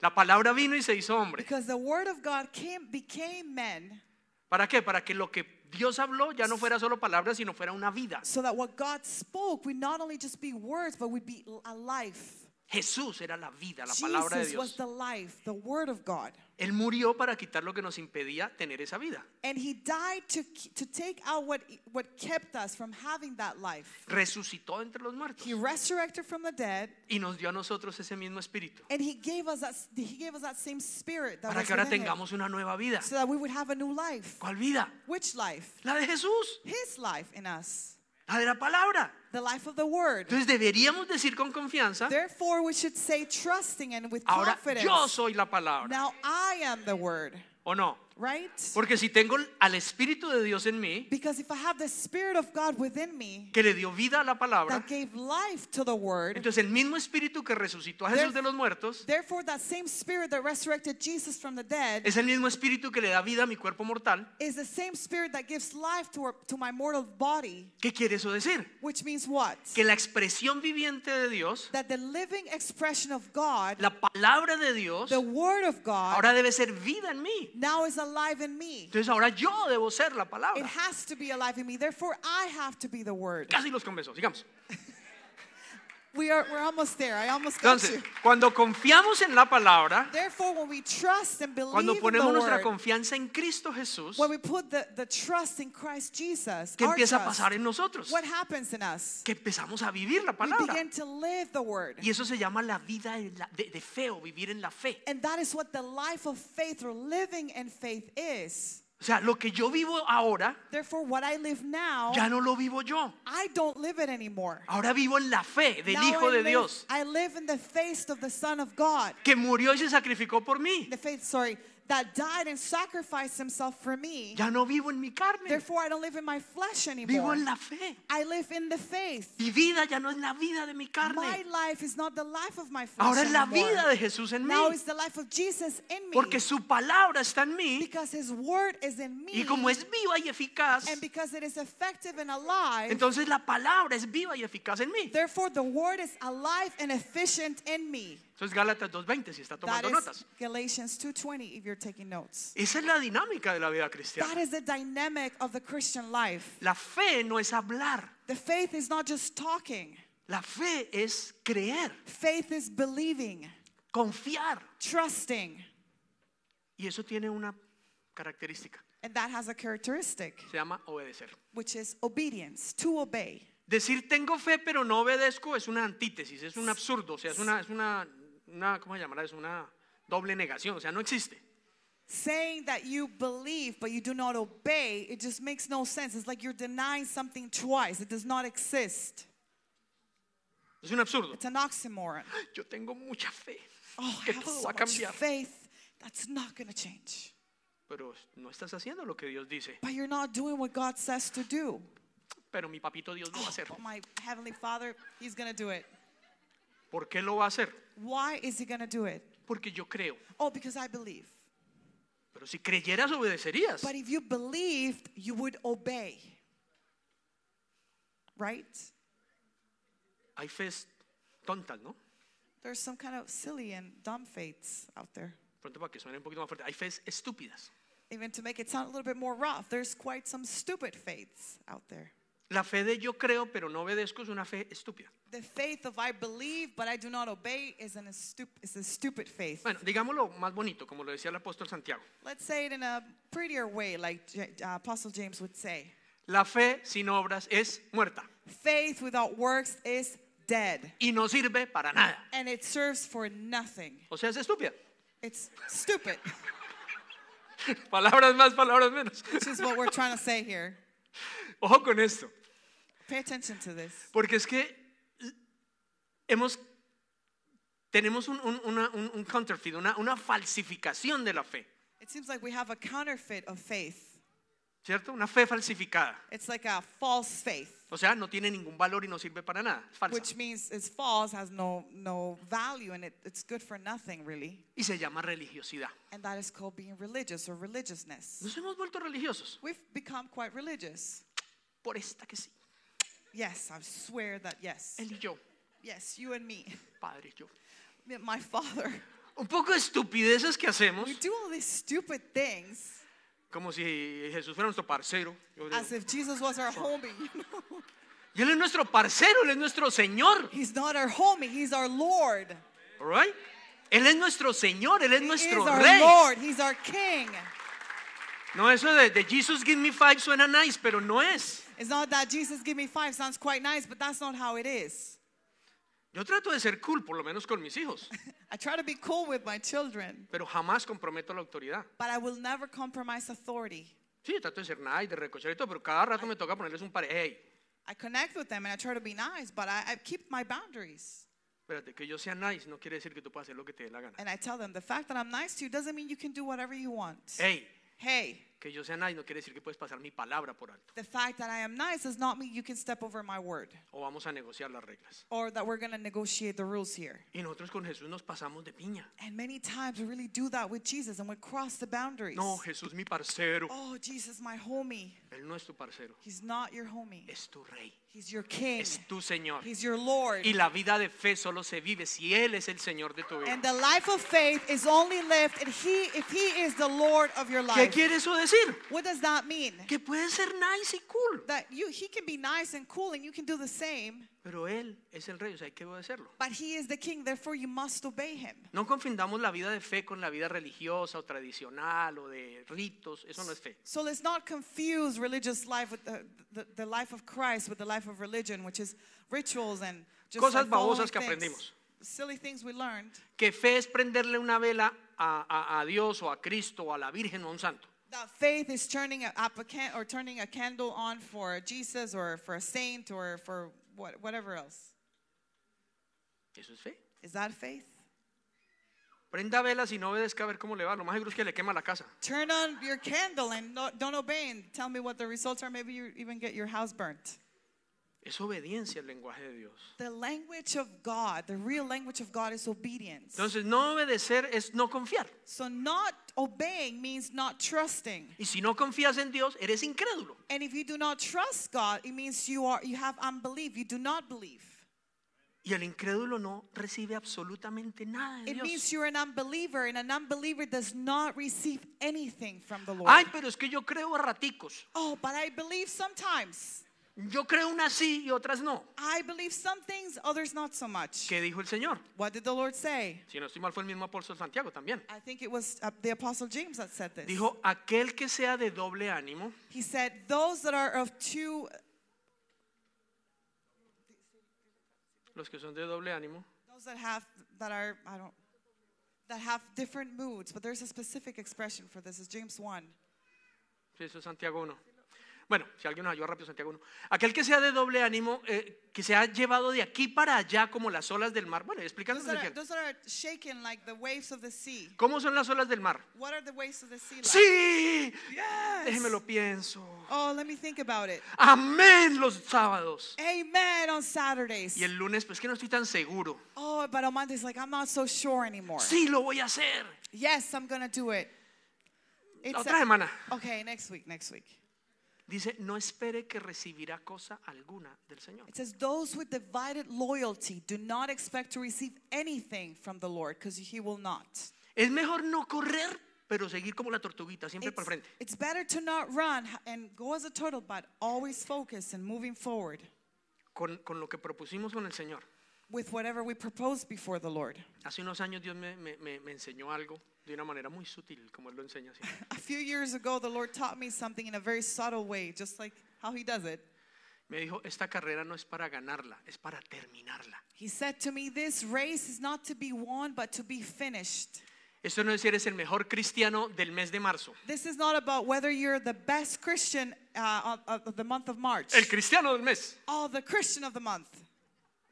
La palabra vino y se hizo hombre. Because the word of God came, became men ¿Para qué? Para que lo que Dios habló ya no fuera solo palabras, sino fuera una vida. so that what God spoke would not only just be words, but would be a life. Jesús era la vida, la palabra de Jesus was Dios. the life, the word of God. Él murió para quitar lo que nos impedía tener esa vida. And he died to, to take out what, what kept us from having that life. Resucitó entre los muertos He resurrected from the dead, y nos dio a nosotros ese mismo espíritu and he gave us that, he gave us that same spirit that para was que ahora within him, tengamos una nueva vida. so that we would have a new life. ¿Cuál vida? Which life? La de Jesús, His life in us, la de la palabra. the life of the word. Entonces deberíamos decir con confianza, Therefore, we should say, trusting and with ahora confidence, yo soy la palabra. now I am the word, ¿O no? Right? Porque si tengo al Espíritu de Dios en mí, Because if I have the Spirit of God within me que le dio vida a la palabra, that gave life to the word, entonces el mismo Espíritu que resucitó a Jesús de los muertos therefore that same Spirit that resurrected Jesus from the dead es el mismo Espíritu que le da vida a mi cuerpo mortal. is the same Spirit that gives life to, our, to my mortal body, ¿Qué quiere eso decir? which means what? Que la expresión viviente de Dios, That the living expression of God, la palabra de Dios, the Word of God, ahora debe ser vida en mí. now is alive in me. Entonces ahora yo debo ser la It has to be alive in me. Therefore, I have to be the Word. Casi los convenzo, sigamos. We are we're almost there. I almost got Entonces, you. cuando confiamos en la palabra, Therefore, when we trust and believe cuando in the ponemos nuestra Word, confianza en Cristo Jesús, when we put the, the trust in Christ Jesus, ¿qué our empieza a trust, pasar en nosotros? what happens in us? Que empezamos a vivir la We palabra. begin to live the Word. Y eso se llama la vida en la- de, de fe o vivir en la fe. And that is what the life of faith or living in faith is. O sea, lo que yo vivo ahora, what I live now, ya no lo vivo yo. I don't live it anymore. Ahora vivo en la fe del Now Hijo I de live, Dios, I live in the faith of the Son of God. que murió y se sacrificó por mí. The faith, sorry, that died and sacrificed himself for me. Ya no vivo en mi carne, Therefore, I don't live in my flesh vivo anymore. en la fe. I live in the faith. Mi vida ya no es la vida de mi My life is not the life of my flesh Ahora es la anymore. vida de Jesús en Now mí. it's the life of Jesus in me. Porque su palabra está en mí. because his word is in me. Y como es viva y eficaz, and because it is effective and alive. entonces la palabra es viva y eficaz en mí. therefore, the word is alive and efficient in me. Eso es Gálatas 2.20 si está tomando is notas. Galatians 2:20 if you're taking notes. Esa es la dinámica de la vida That cristiana. is the dynamic of the Christian life. La fe no es hablar. The faith is not just talking. La fe es creer, Faith is believing, confiar. trusting, Y eso tiene una característica. and that has a characteristic, Se llama obedecer. which is obedience, to obey. Decir tengo fe pero no obedezco es una antítesis, es un absurdo, o sea, es una, es una, una ¿cómo se llamará? Es una doble negación, o sea, no existe. Saying that you believe but you do not obey, it just makes no sense. It's like you're denying something twice. It does not exist. Es un absurdo. It's an oxymoron. [gasps] Yo tengo mucha fe Oh, I que have todo so va a much cambiar, faith. That's not going to change. pero no estás haciendo lo que Dios dice. But you're not doing what God says to do. Pero mi papito Dios lo va a oh, hacer. But my Heavenly Father, He's going to do it. ¿Por qué lo va a hacer? Why is He going to do it? Porque yo creo. Oh, because I believe. Pero si creyeras obedecerías. But if you believed, you would obey. Right? Hay fes tontas, ¿no? There's some kind of silly and dumb faiths out there. Pronto para que suene un poquito más fuerte. Hay fes estúpidas. Even to make it sound a little bit more rough, there's quite some stupid faiths out there. La fe de yo creo pero no obedezco es una fe estúpida. The faith of I believe, but I do not obey is, an, is a stupid faith. Bueno, digámoslo más bonito, como lo decía el apóstol Santiago. Let's say it in a prettier way, like Apostle James would say. La fe sin obras es muerta Faith without works is dead, y no sirve para nada. and it serves for nothing. O sea, es estúpida. It's stupid, [laughs] Palabras más, palabras menos. which is what we're trying to say here. Ojo con esto, Pay attention to this. porque es que hemos tenemos un, un- una- un- un counterfeit, una, una falsificación de la fe, It seems like we have a counterfeit of faith. ¿cierto? Una fe falsificada. It's like a false faith, O sea, no tiene ningún valor y no sirve para nada. Es falsa. which means it's false, has no no value, and it, it's good for nothing really. Y se llama religiosidad. And that is called being religious or religiousness. Nos hemos vuelto religiosos. We've become quite religious. Por esta que sí. Yes, I swear that yes. Él y yo, Yes, you and me. padre y yo. My father. Un poco de estupideces que hacemos, We do all these stupid things como si Jesús fuera nuestro parcero. As if Jesus was our homie. you know? Y Él es nuestro parcero, Él es nuestro Señor. He's not our homie, he's our Lord. All right? Él es nuestro Señor, Él es He is nuestro our Rey. Lord, he's our King. No, eso de, de Jesus Give Me Five suena nice, pero no es. It's not that Jesus give me five sounds quite nice, but that's not how it is. Yo trato de ser cool, por lo menos con mis hijos, [laughs] I try to be cool with my children, pero jamás comprometo la autoridad. but I will never compromise authority. Sí, trato de ser nice, de recochar y todo, pero cada rato me toca ponerles un pare. Hey, I connect with them and I try to be nice, but I, I keep my boundaries. espérate, que yo sea nice no quiere decir que tú puedas hacer lo que te dé la gana. And I tell them the fact that I'm nice to you doesn't mean you can do whatever you want. Hey, Hey, que yo sea nice no quiere decir que puedes pasar mi palabra por alto. the fact that I am nice does not mean you can step over my word O vamos a negociar las reglas. or that we're going to negotiate the rules here. Y nosotros con Jesús nos pasamos de piña. And many times we really do that with Jesus and we cross the boundaries. No, Jesús mi parcero. Oh, Jesus, my homie. Él no es tu parcero, He's not your homie. es tu rey, He's your king. es tu Señor. He's your Lord. Y la vida de fe solo se vive si Él es el Señor de tu vida. And the life of faith is only lived if he, if he is the Lord of your ¿Qué life. quiere eso decir? What does that mean? Que puede ser nice y cool, That you he can be nice and cool and you can do the same, pero Él es el rey, o sea, hay que obedecerlo. but he is the king, therefore you must obey him. No confundamos la vida de fe con la vida religiosa o tradicional o de ritos, eso no es fe. So let's not confuse religious life with the, the, the life of Christ with the life of religion, which is rituals and just Cosas like babosas que things. aprendimos. Silly things we learned. Que fe es prenderle una vela a, a- a Dios o a Cristo o a la Virgen o a un santo. That faith is turning a, up a can, or turning a candle on for Jesus or for a saint or for what, whatever else. Eso es fe. Is that faith? Prenda velas y no obedezca a ver cómo le va. Lo más seguro es que le quema la casa. Turn on your candle and no, don't obey and tell me what the results are. Maybe you even get your house burnt. Es obediencia el lenguaje de Dios. The language of God, the real language of God is obedience. Entonces, no obedecer es no confiar. So not obeying means not trusting. Y si no confías en Dios, eres incrédulo. And if you do not trust God, it means you are you have unbelief. You do not believe. Y el incrédulo no recibe absolutamente nada de It means you're an unbeliever, and an unbeliever does not receive anything from the Lord. Ay, pero es que yo creo a raticos. oh, but I believe sometimes. Yo creo unas sí y otras no. I believe some things, others not so much. ¿Qué dijo el Señor? What did the Lord say? Si no estoy mal, fue el mismo apóstol Santiago también. I think it was uh, the Apostle James that said this. Dijo, aquel que sea de doble ánimo, He said, Those that are of two, los que son de doble ánimo, those that have, that are, I don't, that have different moods, but there's a specific expression for this. It's James 1. Sí, eso es Santiago 1. Bueno, si alguien nos ayuda rápido, Santiago 1. Aquel que sea de doble ánimo, eh, que se ha llevado de aquí para allá como las olas del mar. Bueno, explicando Those are, those are shaken like the waves of the sea. ¿Cómo son las olas del mar? What are the waves of the sea like? Sí, Yes. déjeme lo pienso. Oh, let me think about it. Amén los sábados. Amen on Saturdays. Y el lunes, pues que no estoy tan seguro. Oh, but on Mondays, like, I'm not so sure anymore. Sí, lo voy a hacer. Yes, I'm to do it. It's La otra semana. okay, next week, next week. Dice, no espere que recibirá cosa alguna del Señor. It says, Those with divided loyalty do not expect to receive anything from the Lord because he will not. Es mejor no correr, pero seguir como la tortuguita, siempre It's, para frente. it's better to not run and go as a turtle, but always focus and moving forward Con, con lo que propusimos con el Señor. With whatever we propose before the Lord. Hace unos años Dios me, me- me- enseñó algo de una manera muy sutil, como Él lo enseña. [laughs] A few years ago, the Lord taught me something in a very subtle way, just like how he does it. Me dijo, esta carrera no es para ganarla, es para terminarla. He said to me, This race is not to be won, but to be finished. Esto no es si eres el mejor cristiano del mes de marzo. This is not about whether you're the best Christian uh, of, of the month of March. El cristiano del mes. Oh, the Christian of the month.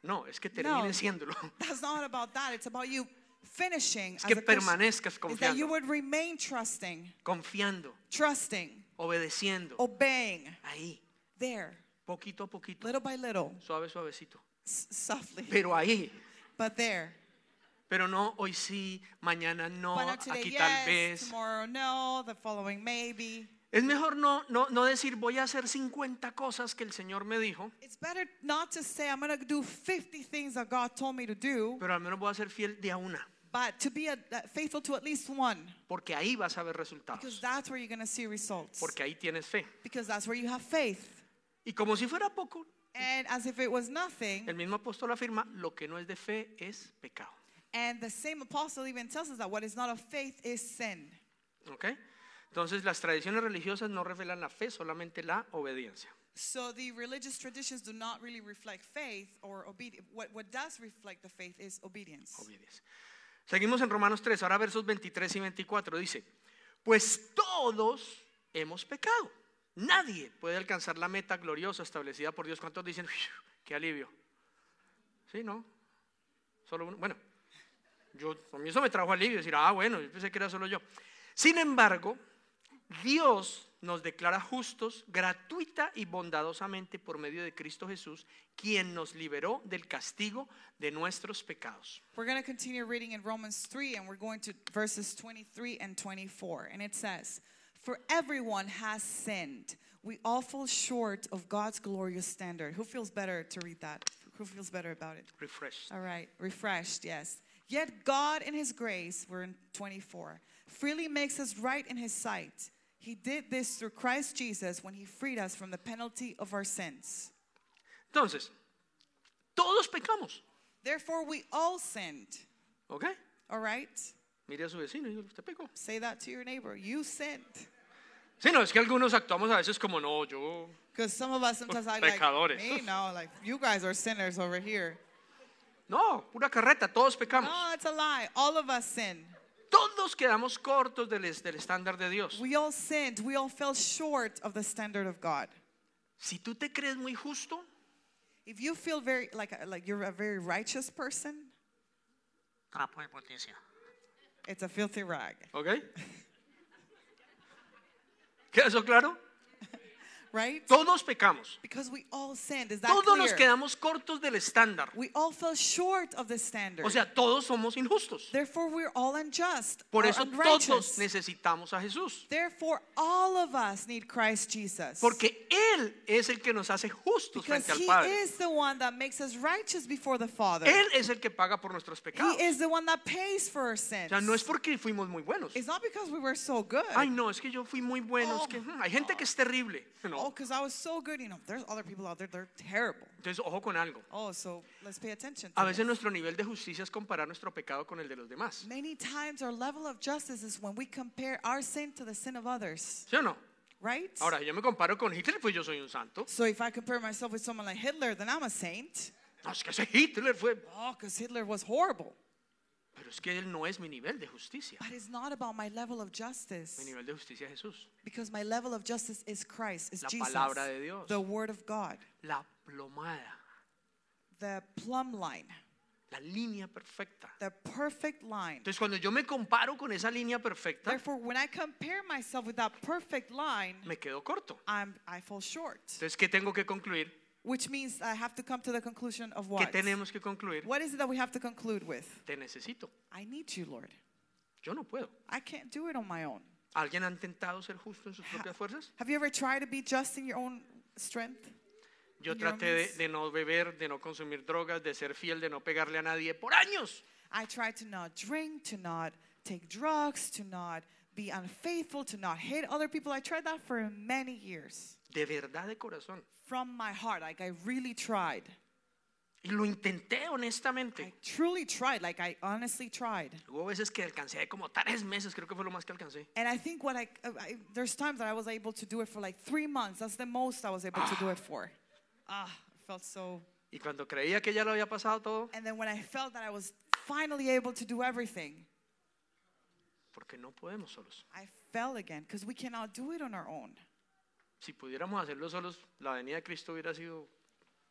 No, es que termine No. siéndolo. [laughs] That's not about that. It's about you finishing Es as que a permanezcas Is that you confiando, would remain trusting, confiando, trusting, obedeciendo. obeying. Ahí, There, poquito a poquito, little by little, suave, suavecito. s- softly, Pero ahí, but there. pero no hoy sí, mañana no, today, aquí tal yes. vez. Tomorrow, no. The following, maybe. Es mejor no, no, no decir voy a hacer 50 cosas que el Señor me dijo, It's better not to say I'm going to do 50 things that God told me to do, pero al menos voy a ser fiel de a una, but to be a, faithful to at least one, porque ahí vas a ver because resultados, that's where you're going to see results. porque ahí tienes fe. Because that's where you have faith. Y como si fuera poco, And as if it was nothing, el mismo apóstol afirma, lo que no es de fe es pecado. and the same apostle even tells us that what is not of faith is sin. ¿Ok? Entonces las tradiciones religiosas no revelan la fe, solamente la obediencia. So the religious traditions do not really reflect faith or obedience. What, what does reflect the faith is obedience. Obediencia. Seguimos en Romanos 3, ahora versos 23 y 24. Dice, pues todos hemos pecado. Nadie puede alcanzar la meta gloriosa establecida por Dios. ¿Cuántos dicen, "Uf, qué alivio? Sí, ¿no? Solo uno. Bueno, yo, a mí eso me trajo alivio. Decir, ah, bueno, yo pensé que era solo yo. Sin embargo, Dios nos declara justos gratuita y bondadosamente por medio de Cristo Jesús, quien nos liberó del castigo de nuestros pecados. We're going to continue reading in Romans 3, and we're going to verses 23 and 24. And it says, For everyone has sinned. We all fall short of God's glorious standard. Who feels better to read that? Who feels better about it? Refreshed. All right, refreshed, yes. Yet God, in His grace, we're in 24, freely makes us right in His sight. He did this through Christ Jesus when He freed us from the penalty of our sins. Entonces, todos pecamos, Therefore, we all sinned. Okay? All right? Mire a su vecino y usted pecó. Say that to your neighbor. You sinned. Sí, no, es que algunos actuamos a veces como no, yo. Because some of us sometimes I like, Pecadores. me, no, like, you guys are sinners over here. No, pura carreta, todos pecamos. No, it's a lie. All of us sin. Todos quedamos cortos del, del estándar de Dios. We all sinned. We all fell short of the standard of God. Si tú te crees muy justo, If you feel very like uh, like you're a very righteous person, trapo de inmundicia. It's a filthy rag, ¿Ok? ¿Queda eso claro? Right? Todos pecamos. Because we all sinned. Is that Todos nos quedamos cortos del estándar. We all fell short of the standard. O sea, todos somos injustos. Therefore, we're all unjust Por or eso todos necesitamos a Jesús. Therefore, all of us need Christ Jesus. Porque Él es el que nos hace justos because frente al He Padre. is the one that makes us righteous before the Father. Él es el que paga por nuestros pecados. He is the one that pays for our O sins. sea, no es porque fuimos muy buenos. It's not because we were so good. Ay, no, es que yo fui muy bueno. es Oh. que hmm, hay gente que es terrible. [laughs] Oh, because I was so good. You know, there's other people out there, they're terrible. Entonces, ojo con algo. Oh, so let's pay attention to A veces this. nuestro nivel de justicia es comparar nuestro pecado con el de los demás. Many times our level of justice is when we compare our sin to the sin of others, ¿Sí o no? right? Ahora, yo me comparo con Hitler, pues yo soy un santo. So if I compare myself with someone like Hitler, then I'm a saint. No, es que ese Hitler fue. Oh, because Hitler was horrible. Pero es que él no es mi nivel de justicia. But it's not about my level of Mi justice. nivel de justicia es Jesús. Because my level of justice is Christ, is La Jesus, palabra de Dios. the Word of God, La plomada, the plumb line, la línea perfecta. the perfect line. Entonces, cuando yo me comparo con esa línea perfecta, Therefore, when I compare myself with that perfect line, me quedo corto. I'm, I fall short. Entonces, ¿qué tengo que concluir? Which means I have to come to the conclusion of ¿Qué what? tenemos que concluir? What is it that we have to conclude with? Te necesito. I need you, Lord. Yo no puedo. I can't do it on my own. ¿Alguien ha intentado ser justo en sus propias fuerzas? Have you ever tried to be just in your own strength? Yo traté de, de no beber, de no consumir drogas, de ser fiel, de no pegarle a nadie por años. I tried to not drink, to not take drugs, to not be unfaithful, to not hate other people. I tried that for many years. De verdad, de corazón. From my heart, like I really tried. Y lo intenté I honestamente. truly tried, like I honestly tried. Hubo veces que alcancé como tres meses, creo que fue lo más que alcancé. And I think what I, I there's times that I was able to do it for like three months. That's the most I was able to do it for. Ah, I felt so. Y cuando creía que ya lo había pasado todo, And then when I felt that I was finally able to do everything, porque no podemos solos. I fell again because we cannot do it on our own. Si pudiéramos hacerlo solos, la venida de Cristo hubiera sido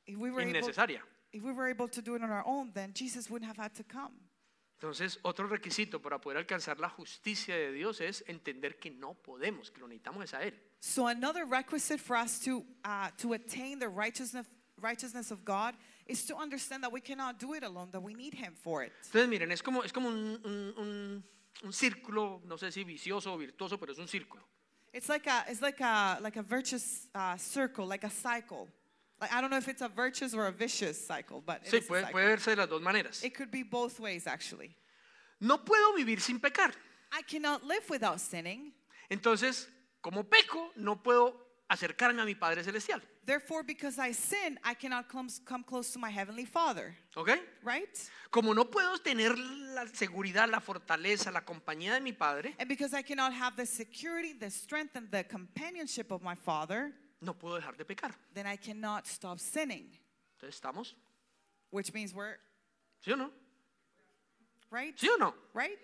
If we were able, innecesaria. if we were able to do it on our own, then Jesus wouldn't have had to come. Entonces, otro requisito para poder alcanzar la justicia de Dios es entender que no podemos, que lo necesitamos es a Él. So another requisite for us to uh, to attain the righteousness righteousness of God is to understand that we cannot do it alone. That we need Him for it. Entonces, miren, es como, es como un, un- un- un círculo, no sé si vicioso o virtuoso, pero es un círculo. It's like a it's like a like a virtuous uh, circle, like a cycle. Like I don't know if it's a virtuous or a vicious cycle, but it Sí, is a puede, cycle. puede verse de las dos maneras. it could be both ways actually. No puedo vivir sin pecar. I cannot live without sinning. Entonces, como peco, no puedo acercarme a mi Padre Celestial. Therefore, because I sin, I cannot come, come close to my heavenly Father. ¿Ok? Right? Como no puedo tener la seguridad, la fortaleza, la compañía de mi Padre, And because I cannot have the security, the strength, and the companionship of my Father, no puedo dejar de pecar. then I cannot stop sinning. Entonces, ¿estamos? Which means we're, ¿Sí o no? right? ¿Sí o no? Right?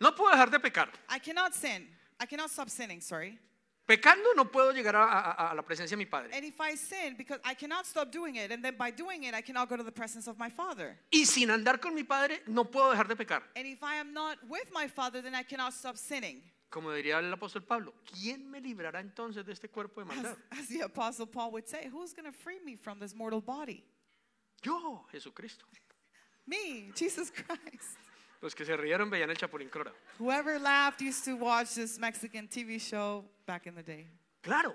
No puedo dejar de pecar. I cannot sin. I cannot stop sinning, sorry. Pecando no puedo llegar a, a- a la presencia de mi Padre. And if I sin, because I cannot stop doing it, and then by doing it, I cannot go to the presence of my Father. Y sin andar con mi Padre, no puedo dejar de pecar. And if I am not with my Father, then I cannot stop sinning. Como diría el apóstol Pablo, ¿quién me librará entonces de este cuerpo de As, maldad? as the Apostle Paul would say, who's going to free me from this mortal body? Yo, Jesucristo. Me, Jesus Christ. Los que se rieron veían el Chapulín Colorado. Whoever laughed used to watch this Mexican TV show back in the day, Claro,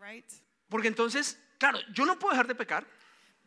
right? porque entonces, claro, yo no puedo dejar de pecar.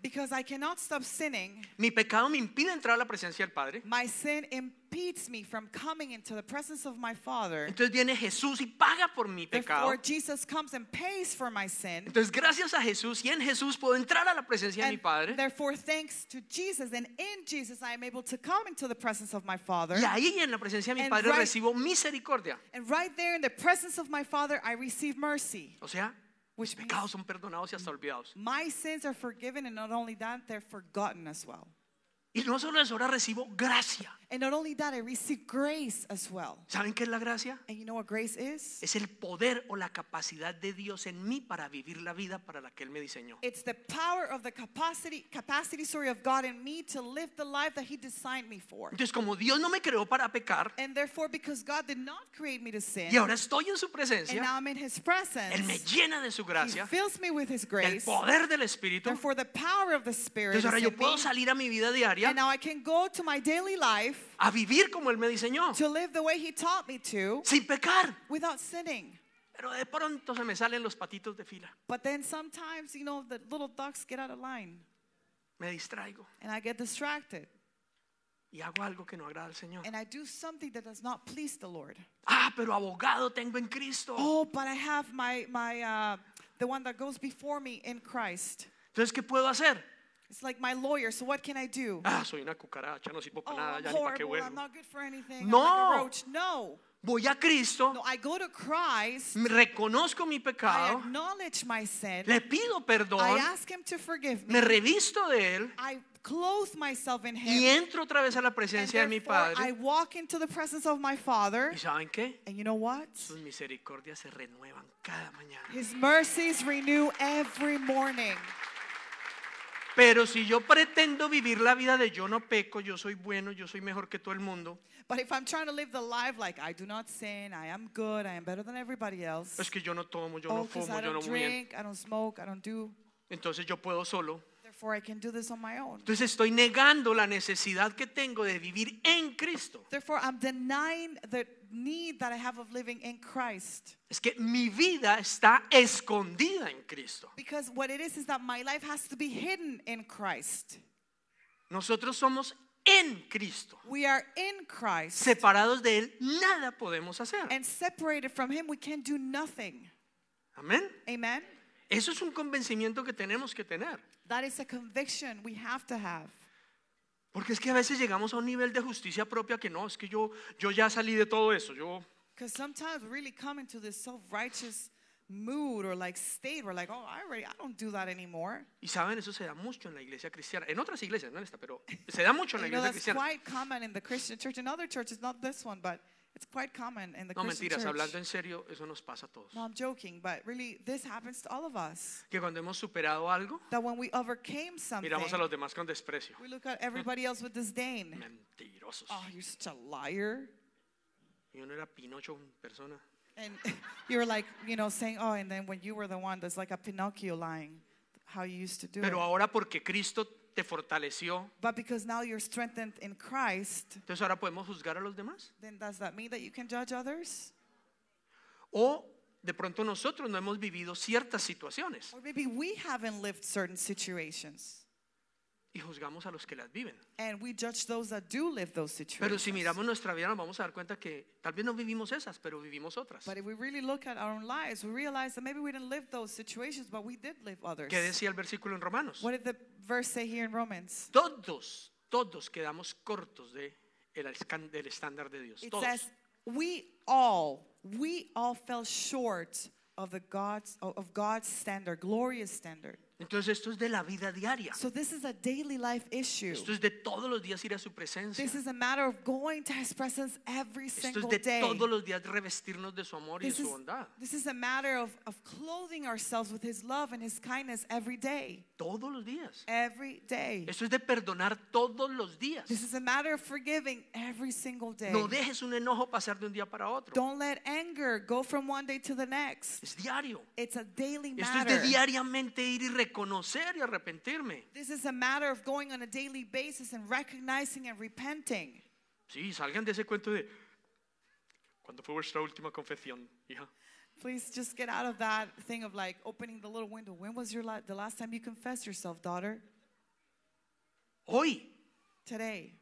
Because I cannot stop sinning. Mi pecado me impide entrar a la presencia del Padre. My sin impedes me from coming into the presence of my Father. Entonces viene Jesús y paga por mi pecado. Therefore, Jesus comes and pays for my sin. Entonces, gracias a Jesús y en Jesús puedo entrar a la presencia de mi And Padre. therefore, thanks to Jesus and in Jesus, I am able to come into the presence of my Father. Y ahí en la presencia de mi And Padre right- recibo misericordia. And right there in the presence of my Father, I receive mercy, O sea, which mis pecados son perdonados y hasta olvidados. my sins are forgiven, and not only that, they're forgotten as well. Y no solo eso, ahora recibo gracia. And not only that, I receive grace as well. ¿Saben qué es la gracia? And you know what grace is? Es el poder o la capacidad de Dios en mí para vivir la vida para la que Él me diseñó. It's the power of the capacity, capacity, sorry, of God in me to live the life that He designed me for. Entonces, como Dios no me creó para pecar And therefore, because God did not create me to sin, y ahora estoy en su and presencia, now I'm in His presence, Él me llena de su He gracia, fills me with His el grace. poder del Espíritu. Therefore, the power of the Spirit Entonces ahora yo puedo salir a mi vida diaria And now I can go to my daily life a vivir como Él me diseñó, to live the way He taught me to sin pecar. without sinning. Pero de pronto se me salen los patitos de fila. But then sometimes, you know, the little ducks get out of line Me distraigo and I get distracted y hago algo que no agrada al Señor. and I do something that does not please the Lord. Ah, pero abogado tengo en Cristo. Oh, but I have my, my, uh, the one that goes before me in Christ. Entonces, ¿qué puedo hacer? It's like my lawyer, so what can I do? Ah, soy una cucaracha, no sirvo Oh, para nada, I'm ya ni para qué horrible. I'm not good for anything. No. I'm like a roach. No. Voy a Cristo, No, I go to Christ. reconozco mi I pecado, acknowledge my sin. le pido I perdón, ask Him to forgive me. me revisto de Él I clothe myself in y Him. entro otra vez a la And presencia de mi therefore, I Padre. walk into the presence of my Father. ¿Y saben qué? And you know what? Sus misericordias se renuevan cada mañana. His mercies renew every morning. Pero si yo pretendo vivir la vida de yo no peco, yo soy bueno, yo soy mejor que todo el mundo, But if I'm trying to live the life like I do not sin, I am good, I am better than everybody else. es que yo no tomo, yo Oh, no because fumo, I yo no drink, I don't smoke, I don't do. Entonces yo puedo solo. Therefore, I can do this on my own. Entonces estoy negando la necesidad que tengo de vivir en Cristo. Therefore, I'm denying the need that I have of living in Christ. Es que mi vida está escondida en Cristo. Because what it is is that my life has to be hidden in Christ. Nosotros somos en Cristo. We are in Christ. Separados de Él, nada podemos hacer. And separated from Him, we can do nothing. Amén. Amen? Eso es un convencimiento que tenemos que tener. That is a conviction we have to have. Porque es que a veces llegamos a un nivel de justicia propia que no, es que yo, yo ya salí de todo eso. Yo, Because sometimes we really come into this self righteous mood or like state where, like, oh, I already, I don't do that anymore. y saben, eso se da mucho en la iglesia cristiana. En otras iglesias, no en esta, pero se da mucho en la iglesia cristiana. quite common in the Christian church. In other churches, not this one, but it's quite common in the No, Christian mentiras, church. hablando en serio, eso nos pasa a todos. No, I'm joking, but really, this happens to all of us. Que cuando hemos superado algo, That when we overcame something, miramos a los demás con desprecio. we look at everybody else with disdain. Mentirosos. Oh, you're such a liar. Y uno era Pinocho en persona. And [laughs] you're like, you know, saying, oh, and then when you were the one that's like a Pinocchio lying, how you used to do Pero it. ahora porque Cristo te fortaleció, But because now you're strengthened in Christ, entonces ahora podemos juzgar a los demás. then does that mean that you can judge others? O de pronto nosotros no hemos vivido ciertas situaciones Or maybe we haven't lived certain situations y juzgamos a los que las viven. and we judge those that do live those Pero si situations. miramos nuestra vida nos vamos a dar cuenta que tal vez no vivimos esas, pero vivimos otras. But if we really look at our own lives, we realize that maybe we didn't live those situations, but we did live others. ¿Qué decía el versículo en Romanos? What did the verse say here in Romans? Todos, todos quedamos cortos de el escan- del estándar de Dios. It Todos. says, we all, we all fell short of the God's of God's standard, glorious standard. Entonces esto es de la vida diaria. So this is a daily life issue. Esto es de todos los días ir a su presencia. This is a matter of going to His presence every Esto es single de day. todos los días revestirnos de su amor y de This su is, bondad. this is a matter of, of clothing ourselves with His love and His kindness every day. Todos los días. Every day. Esto es de perdonar todos los días. This is a matter of forgiving every single day. No dejes un enojo pasar de un día para otro. Don't let anger go from one day to the next. Es diario. It's a daily Esto es matter. de diariamente ir y reconocer y arrepentirme. This is a matter of going on a daily basis and recognizing and repenting. Sí, salgan de ese cuento de cuando fue vuestra última confesión, hija. Please just get out of that thing of like opening the little window. When was your la- the last time you confessed yourself, daughter? Hoy, Today.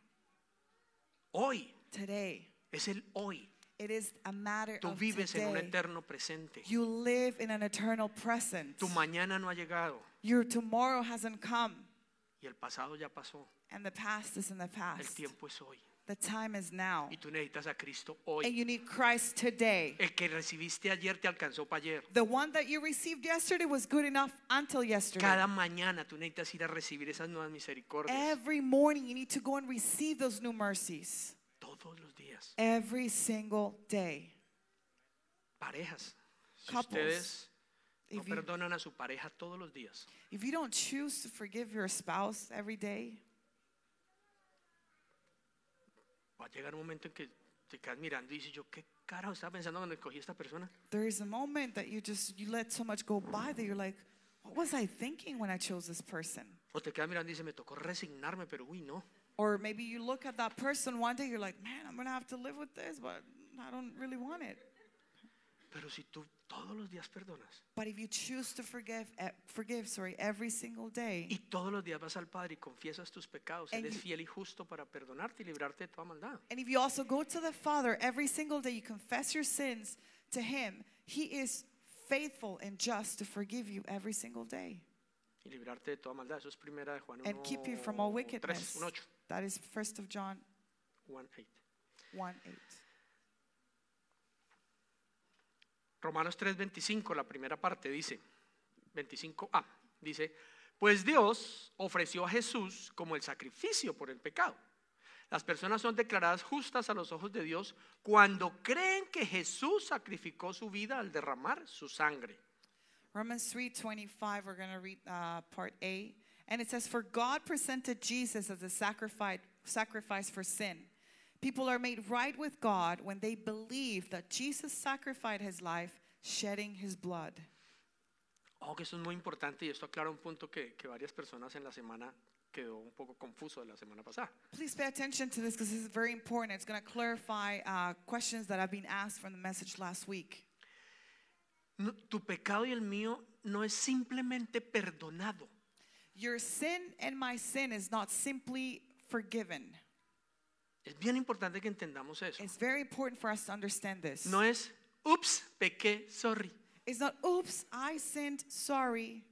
hoy Today. es el hoy. It is a matter Tú of vives en un eterno presente. You live in an eternal present. Tu mañana no ha llegado Your tomorrow hasn't come, y el pasado ya pasó. and the past is in the El past. tiempo es hoy. The time is now. Y tú necesitas a Cristo And you need Christ today. El que recibiste ayer te alcanzó para ayer. The one that you received yesterday was good enough until yesterday. Cada mañana tú necesitas ir a recibir esas nuevas misericordias. Every morning you need to go and receive those new mercies. Todos los días. Every single day. Parejas. Si Couples. ustedes no If you, perdonan a su pareja todos los días, if you don't choose to forgive your spouse every day, va a llegar un momento en que te quedas mirando y dices, yo qué carajo estaba pensando cuando escogí esta persona. there is a moment that you just you let so much go by that you're like, what was I thinking when I chose this person? O te quedas mirando y dices, me tocó resignarme, pero uy, no. Or maybe you look at that person one day, you're like, man, I'm gonna have to live with this, but I don't really want it. Pero si tú todos los días perdonas But if you choose to forgive, eh, forgive, sorry, every single day, y todos los días vas al Padre y confiesas tus pecados, Él And es fiel y justo para perdonarte y librarte de toda maldad. and if you also go to the Father every single day, you confess your sins to Him, He is faithful and just to forgive you every single day Y librarte de toda maldad. Eso es primera de Juan 1, and keep you from all 3, wickedness. 1, 8, That is First of John 1, 8. 1 8. Romanos 3:25, la primera parte dice, 25a, dice, pues Dios ofreció a Jesús como el sacrificio por el pecado. Las personas son declaradas justas a los ojos de Dios cuando creen que Jesús sacrificó su vida al derramar su sangre. Romans 3:25 we're going to read uh, part A and it says for God presented Jesus as a sacrifice sacrifice for sin. People are made right with God when they believe that Jesus sacrificed his life shedding his blood. Oh, que eso es muy importante y esto aclara un punto que, que varias personas en la semana quedó un poco confuso de la semana pasada. Please pay attention to this because this is very important. It's going to clarify uh, questions that have been asked from the message last week. No, tu pecado y el mío no es simplemente perdonado. Your sin and my sin is not simply forgiven. Es bien importante que entendamos eso. It's very important for us to understand this. No es, ups, pequé, sorry. It's not, oops, I sinned, sorry.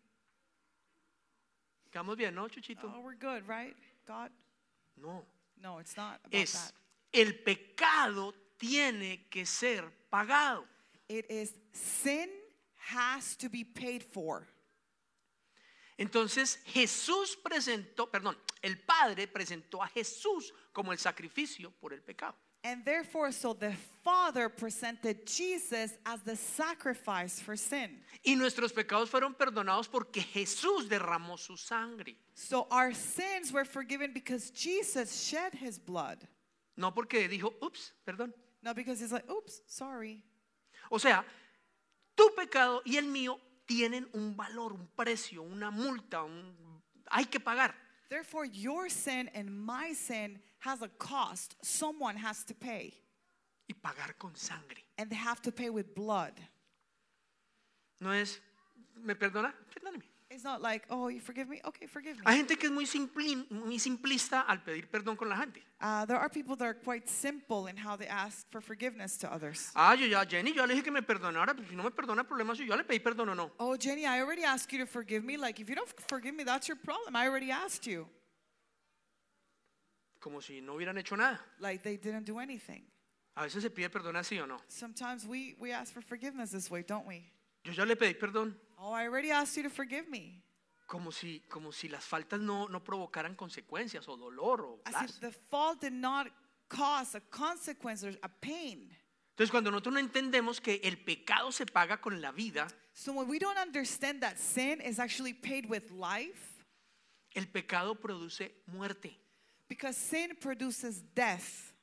Quedamos bien, ¿no, Chuchito? Oh, we're good, right? God? No. No, it's not about Es, that. el pecado tiene que ser pagado. It is sin has to be paid for. Entonces Jesús presentó, perdón, el Padre presentó a Jesús como el sacrificio por el pecado. And therefore, so the Father presented Jesus as the sacrifice for sin. Y nuestros pecados fueron perdonados porque Jesús derramó su sangre. So our sins were forgiven because Jesus shed his blood. No porque dijo, ups, perdón. Not because he's like, oops, sorry. O sea, tu pecado y el mío tienen un valor, un precio, una multa, un- hay que pagar. Therefore, your sin and my sin has a cost. Someone has to pay. Y pagar con sangre. And they have to pay with blood. No es, ¿me perdona? Perdóneme. It's not like, oh, you forgive me? Okay, forgive me. Hay gente que es muy, simplin- muy simplista al pedir perdón con la gente. Uh, there are people that are quite simple in how they ask for forgiveness to others. Ah, yo ya, Jenny, yo le dije que me perdonara, pues si no me perdona, el problema es yo le pedí perdón o no. Oh, Jenny, I already asked you to forgive me. Like, if you don't forgive me, that's your problem. I already asked you. Como si no hubieran hecho nada. Like, they didn't do anything. A veces se pide perdón así o no. Sometimes we, we ask for forgiveness this way, don't we? Yo ya le pedí perdón Oh, I already asked you to forgive me. como si, como si las faltas no, no provocaran consecuencias o dolor o As if the fault did not cause a consequence or a pain. Entonces cuando nosotros no entendemos que el pecado se paga con la vida, So when we don't understand that sin is actually paid with life, el pecado produce muerte. Because sin produces death.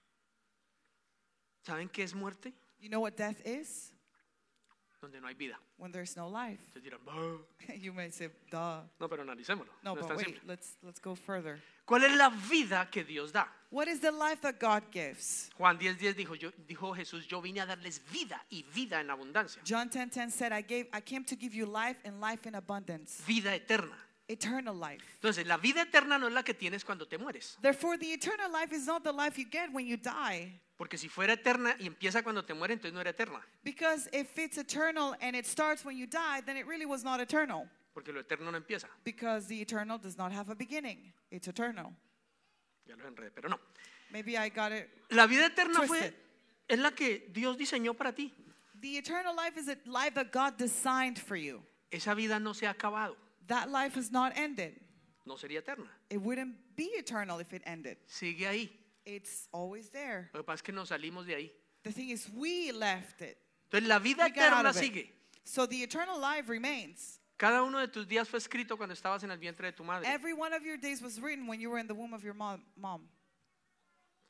¿Saben qué es muerte? You know what death is? Donde no hay vida. When there's no life. Dirán, "Bah". [laughs] you may say, duh. no, pero analicémoslo. No, no es but tan wait, simple. let's, let's go further. ¿Cuál es la vida que Dios da? What is the life that God gives? Juan 10:10 dijo, yo, dijo Jesús, yo vine a darles vida y vida en abundancia. John 10:10 said, I gave I came to give you life and life in abundance, Vida eterna. Eternal life. Entonces, la vida eterna no es la que tienes cuando te mueres. Therefore, the eternal life is not the life you get when you die. Porque si fuera eterna y empieza cuando te mueres, entonces no era eterna. Because if it's eternal and it starts when you die, then it really was not eternal. Porque lo eterno no empieza. Because the eternal does not have a beginning. It's eternal. Ya lo enredé, pero no. Maybe I got it. La vida eterna Twisted. fue es la que Dios diseñó para ti. The eternal life is a life that God designed for you. Esa vida no se ha acabado, That life has not ended. no sería eterna. It wouldn't be eternal if it ended. Sigue ahí. It's always there. Lo que pasa es que nos salimos de ahí. The thing is, we left it. Entonces la vida We got out eterna of it. sigue. So the eternal life remains. Cada uno de tus días fue escrito cuando estabas en el vientre de tu madre. Every one of your days was written when you were in the womb of your mom. mom.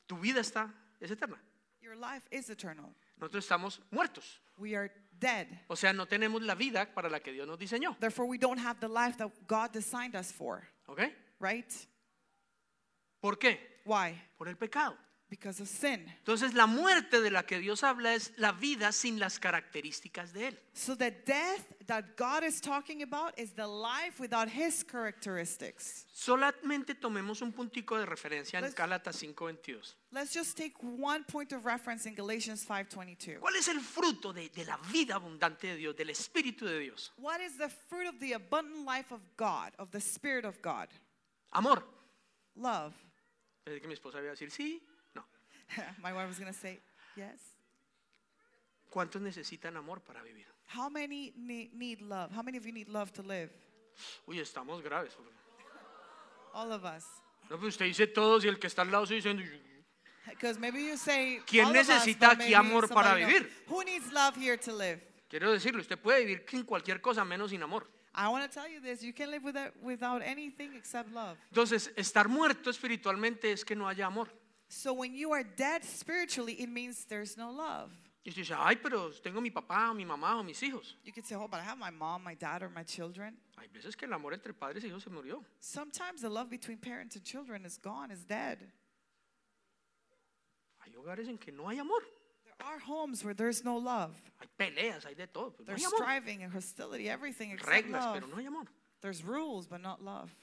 Tu vida está, es eterna. Your life is eternal. Nosotros estamos muertos. We are dead. O sea, no tenemos la vida para la que Dios nos diseñó. Therefore, we don't have the life that God designed us for, ¿Ok? right? ¿Por qué? Why? Por el pecado. Because of sin. Entonces la muerte de la que Dios habla es la vida sin las características de Él. So the death that God is talking about is the life without his characteristics. Solamente tomemos un puntico de referencia en Let's- Gálatas 5:22. Let's just take one point of reference in Galatians 5:22. ¿Cuál es el fruto de, de la vida abundante de Dios, del Espíritu de Dios? What is the fruit of the abundant life of God, of the spirit of God? Amor. Love. Pensé que mi esposa iba a decir sí. [laughs] My wife was going to say, "Yes." ¿Cuántos necesitan amor para vivir? How many need, need love? How many of you need love to live? Uy, estamos graves. All of us. No, pues usted dice todos y el que está al lado se diciendo, Because maybe you say, ¿Quién all of us, necesita but aquí maybe amor para somebody else. vivir? Who needs love here to live? quiero decirle, usted puede vivir sin cualquier cosa menos sin amor. I want to tell you this: you can live without without anything except love. Entonces, estar muerto espiritualmente es que no haya amor. So when you are dead spiritually, it means there's no love. Y usted dice, ay, pero tengo mi papá, o mi mamá o mis hijos. You could say, "Oh, but I have my mom, my dad, or my children." Hay veces que el amor entre padres hijos se murió. Sometimes the love between parents and children is gone, is dead. Hay hogares en que no hay amor. There are homes where there's no love. Hay peleas, hay de todo. pero no There's hay amor. striving and hostility, everything except Reglas, love. pero no hay amor. There's rules, but not love.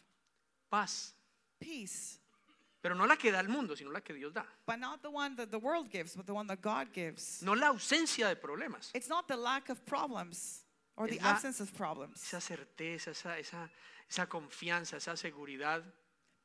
Paz. Peace, Pero no la que da el mundo, sino la que Dios da. but not the one that the world gives, but the one that God gives. No la ausencia de problemas. It's not the lack of problems or the Es la- absence of problems, Esa certeza, esa, esa, esa confianza, esa seguridad,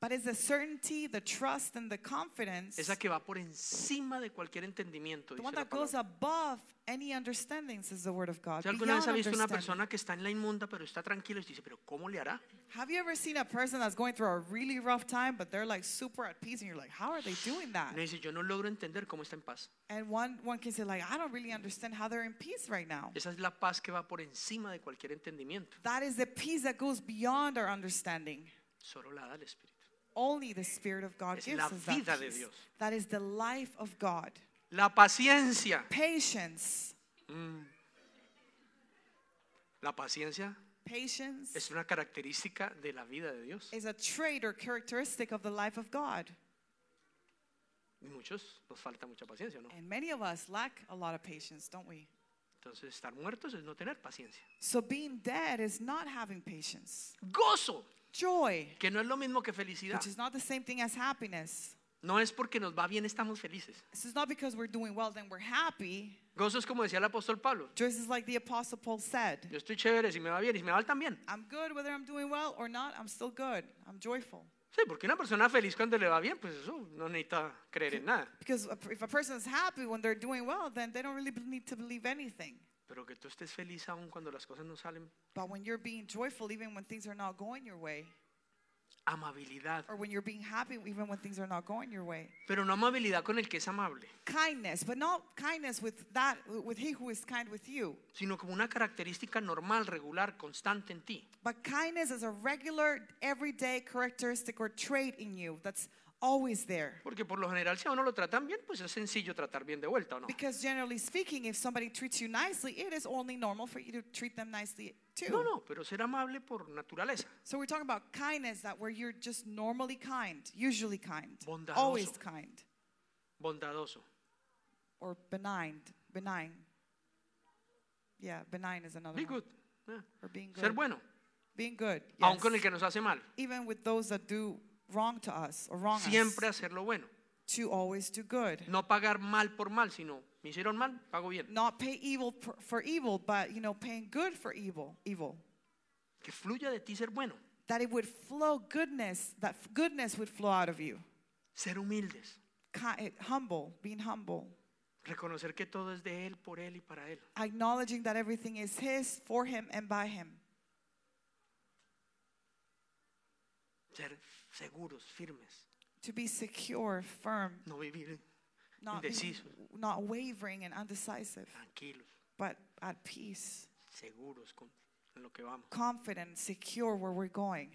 but it's the certainty, the trust, and the confidence, esa que va por encima de cualquier entendimiento. the dice one la that goes palabra. above any understanding, says the Word of God. Alguna vez ha beyond visto una understanding. persona que está en la inmunda, pero está tranquila y dice, pero ¿cómo le hará? Have you ever seen a person that's going through a really rough time, but they're like super at peace, and you're like, how are they doing that? Me dice, yo no logro entender cómo está en paz. And one, one can say, like, I don't really understand how they're in peace right now. Esa es la paz que va por encima de cualquier entendimiento. That is the peace that goes beyond our understanding. Solo la da el Espíritu. Only the Spirit of God Es gives la us that vida de peace. Dios. That is the life of God. La paciencia. Patience. Mm. La paciencia Patience es una característica de la vida de Dios. is a trait or characteristic of the life of God. Y muchos nos falta mucha paciencia, ¿no? And many of us lack a lot of patience, don't we? Entonces, estar muertos es no tener paciencia. So being dead is not having patience. Gozo, Joy, que no es lo mismo que felicidad. which is not the same thing as happiness. No es porque nos va bien, estamos felices. This is not because we're doing well, then we're happy. Gozo es como decía el apóstol Pablo. Just as like the Apostle Paul said, Yo estoy chévere si me va bien y si me va mal también. I'm good whether I'm doing well or not, I'm still good. I'm joyful. Sí, porque una persona feliz cuando le va bien, pues eso no necesita creer en nada. Because if a person is happy when they're doing well, then they don't really need to believe anything. Pero que tú estés feliz aún cuando las cosas no salen. But when you're being joyful, even when things are not going your way, Amabilidad. or when you're being happy, even when things are not going your way, Pero no amabilidad con el que es amable, kindness, but not kindness with that, with he who is kind with you, sino como una característica normal, regular, constante en ti. but kindness is a regular, everyday characteristic or trait in you that's always there. Porque por lo general, si a uno lo tratan bien, pues es sencillo tratar bien de vuelta, ¿o no? Because generally speaking, if somebody treats you nicely, it is only normal for you to treat them nicely too. No, no, pero ser amable por naturaleza. So we're talking about kindness that where you're just normally kind, usually kind, Bondadoso. always kind, Bondadoso. or benign, benign. Yeah, benign is another Be one. good. Or being good. Ser bueno, Being good. aun con el que nos hace mal. Even with those that do wrong to us or wrong Siempre us, hacer lo bueno. To always do good. No pagar mal por mal, sino me hicieron mal, pago bien. Not pay evil for, for evil, but you know, paying good for evil. Evil. Que fluya de ti ser bueno. That it would flow goodness. That goodness would flow out of you. Ser humildes. eh, humble, being humble, Reconocer que todo es de Él, por Él y para Él. acknowledging that everything is His, for Him, and by Him. Ser seguros, firmes. To be secure, firm, No vivir not, indecisos, not wavering and undecisive, tranquilos, but at peace, seguros con en lo que vamos. confident, secure where we're going.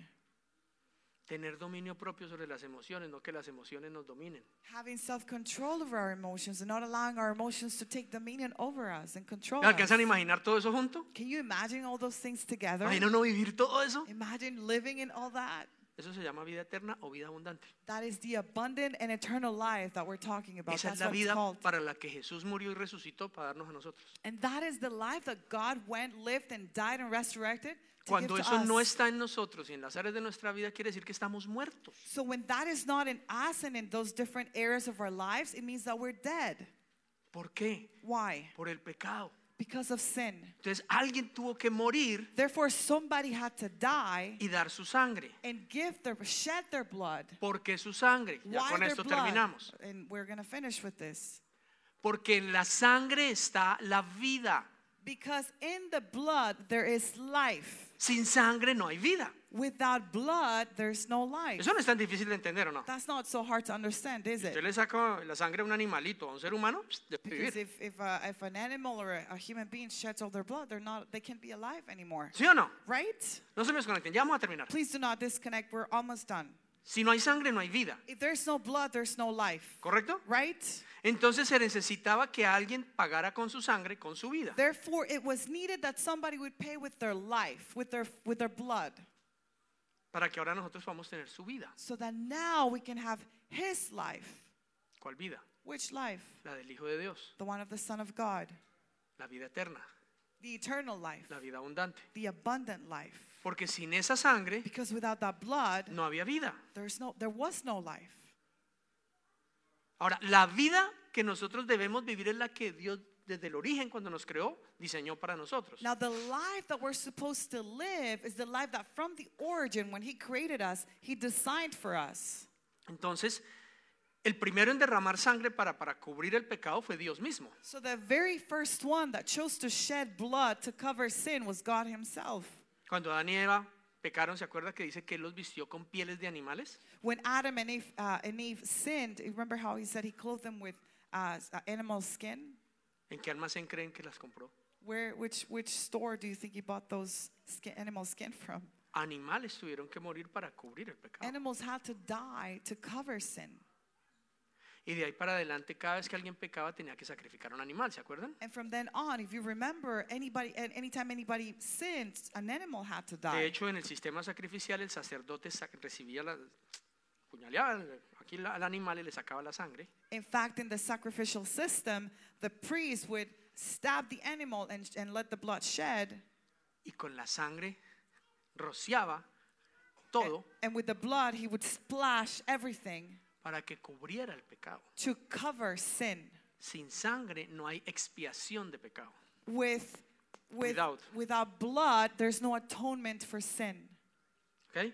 Tener dominio propio sobre las emociones, no que las emociones nos dominen. Having self control over our emotions and not allowing our emotions to take dominion over us and control ¿Me alcanzan a imaginar todo eso junto? Can you imagine all those things together? ¿Imagina no vivir todo eso? Imagine living in all that. Eso se llama vida eterna o vida abundante. That is the abundant and eternal life that we're talking about. Esa es That's la what it's vida called. para la que Jesús murió y resucitó para darnos a nosotros. And that is the life that God went, lived, and died and resurrected to Cuando give to eso us. no está en nosotros y en las áreas de nuestra vida, quiere decir que estamos muertos. So when that is not in us and in those different areas of our lives, it means that we're dead. ¿Por qué? Why? Por el pecado. Because of sin. Entonces alguien tuvo que morir Therefore, somebody had to die y dar su sangre. and give their shed their blood. ¿Por qué su sangre? Ya Why con their esto blood? terminamos. And we're going to finish with this. Porque en la sangre está la vida. Because in the blood there is life. Sin sangre no hay vida. Without blood, there's no life. Eso no es tan difícil de entender, ¿o no? That's not so hard to understand, is Usted it? le saca la sangre a un animalito, a un ser humano, de Because if, if, uh, if an animal or a, a human being sheds all their blood, they're not, they can't be alive anymore. ¿Sí o no? Right? No se me desconecten, ya vamos a terminar. Please do not disconnect. We're almost done. Si no hay sangre, no hay vida. If there's no blood, there's no life. ¿Correcto? Right? Entonces se necesitaba que alguien pagara con su sangre, con su vida. Therefore, it was needed that somebody would pay with their life, with their, with their blood, Para que ahora nosotros podamos tener su vida. so that now we can have his life. ¿Cuál vida? Which life? La del Hijo de Dios. The one of the Son of God, La vida eterna. the eternal life, La vida abundante. the abundant life. Porque sin esa sangre Because without that blood, no había vida. there's no, there was no life. Ahora, la vida que nosotros debemos vivir es la que Dios desde el origen cuando nos creó diseñó para nosotros. Now, the life that we're supposed to live is the life that from the origin, when He created us, He designed for us. Entonces, el primero en derramar sangre para, para cubrir el pecado fue Dios mismo. So, the very first one that chose to shed blood to cover sin was God Himself. Cuando Adán y Eva pecaron, ¿se acuerda que dice que Él los vistió con pieles de animales? When Adam and Eve, uh, and Eve sinned, remember how He said He clothed them with uh, uh, animal skin? ¿En qué almacén creen que las compró? Where, which, which store do you think He bought those skin, animal skin from? Animales tuvieron que morir para cubrir el pecado. Animals had to die to cover sin. Y de ahí para adelante, cada vez que alguien pecaba, tenía que sacrificar un animal, ¿se acuerdan? And from then on, if you remember, anybody, and anytime anybody sinned, an animal had to De die. hecho, en el sistema sacrificial, el sacerdote sac- recibía la. puñaleaba aquí al animal y le sacaba la sangre. In fact, in the sacrificial system, the priest would stab the animal and, and let the blood shed. y con la sangre rociaba todo And with the blood, he would splash everything para que cubriera el pecado. to cover sin. Sin sangre no hay expiación de pecado. With, with, Without. without blood, there's no atonement for sin, ¿ok?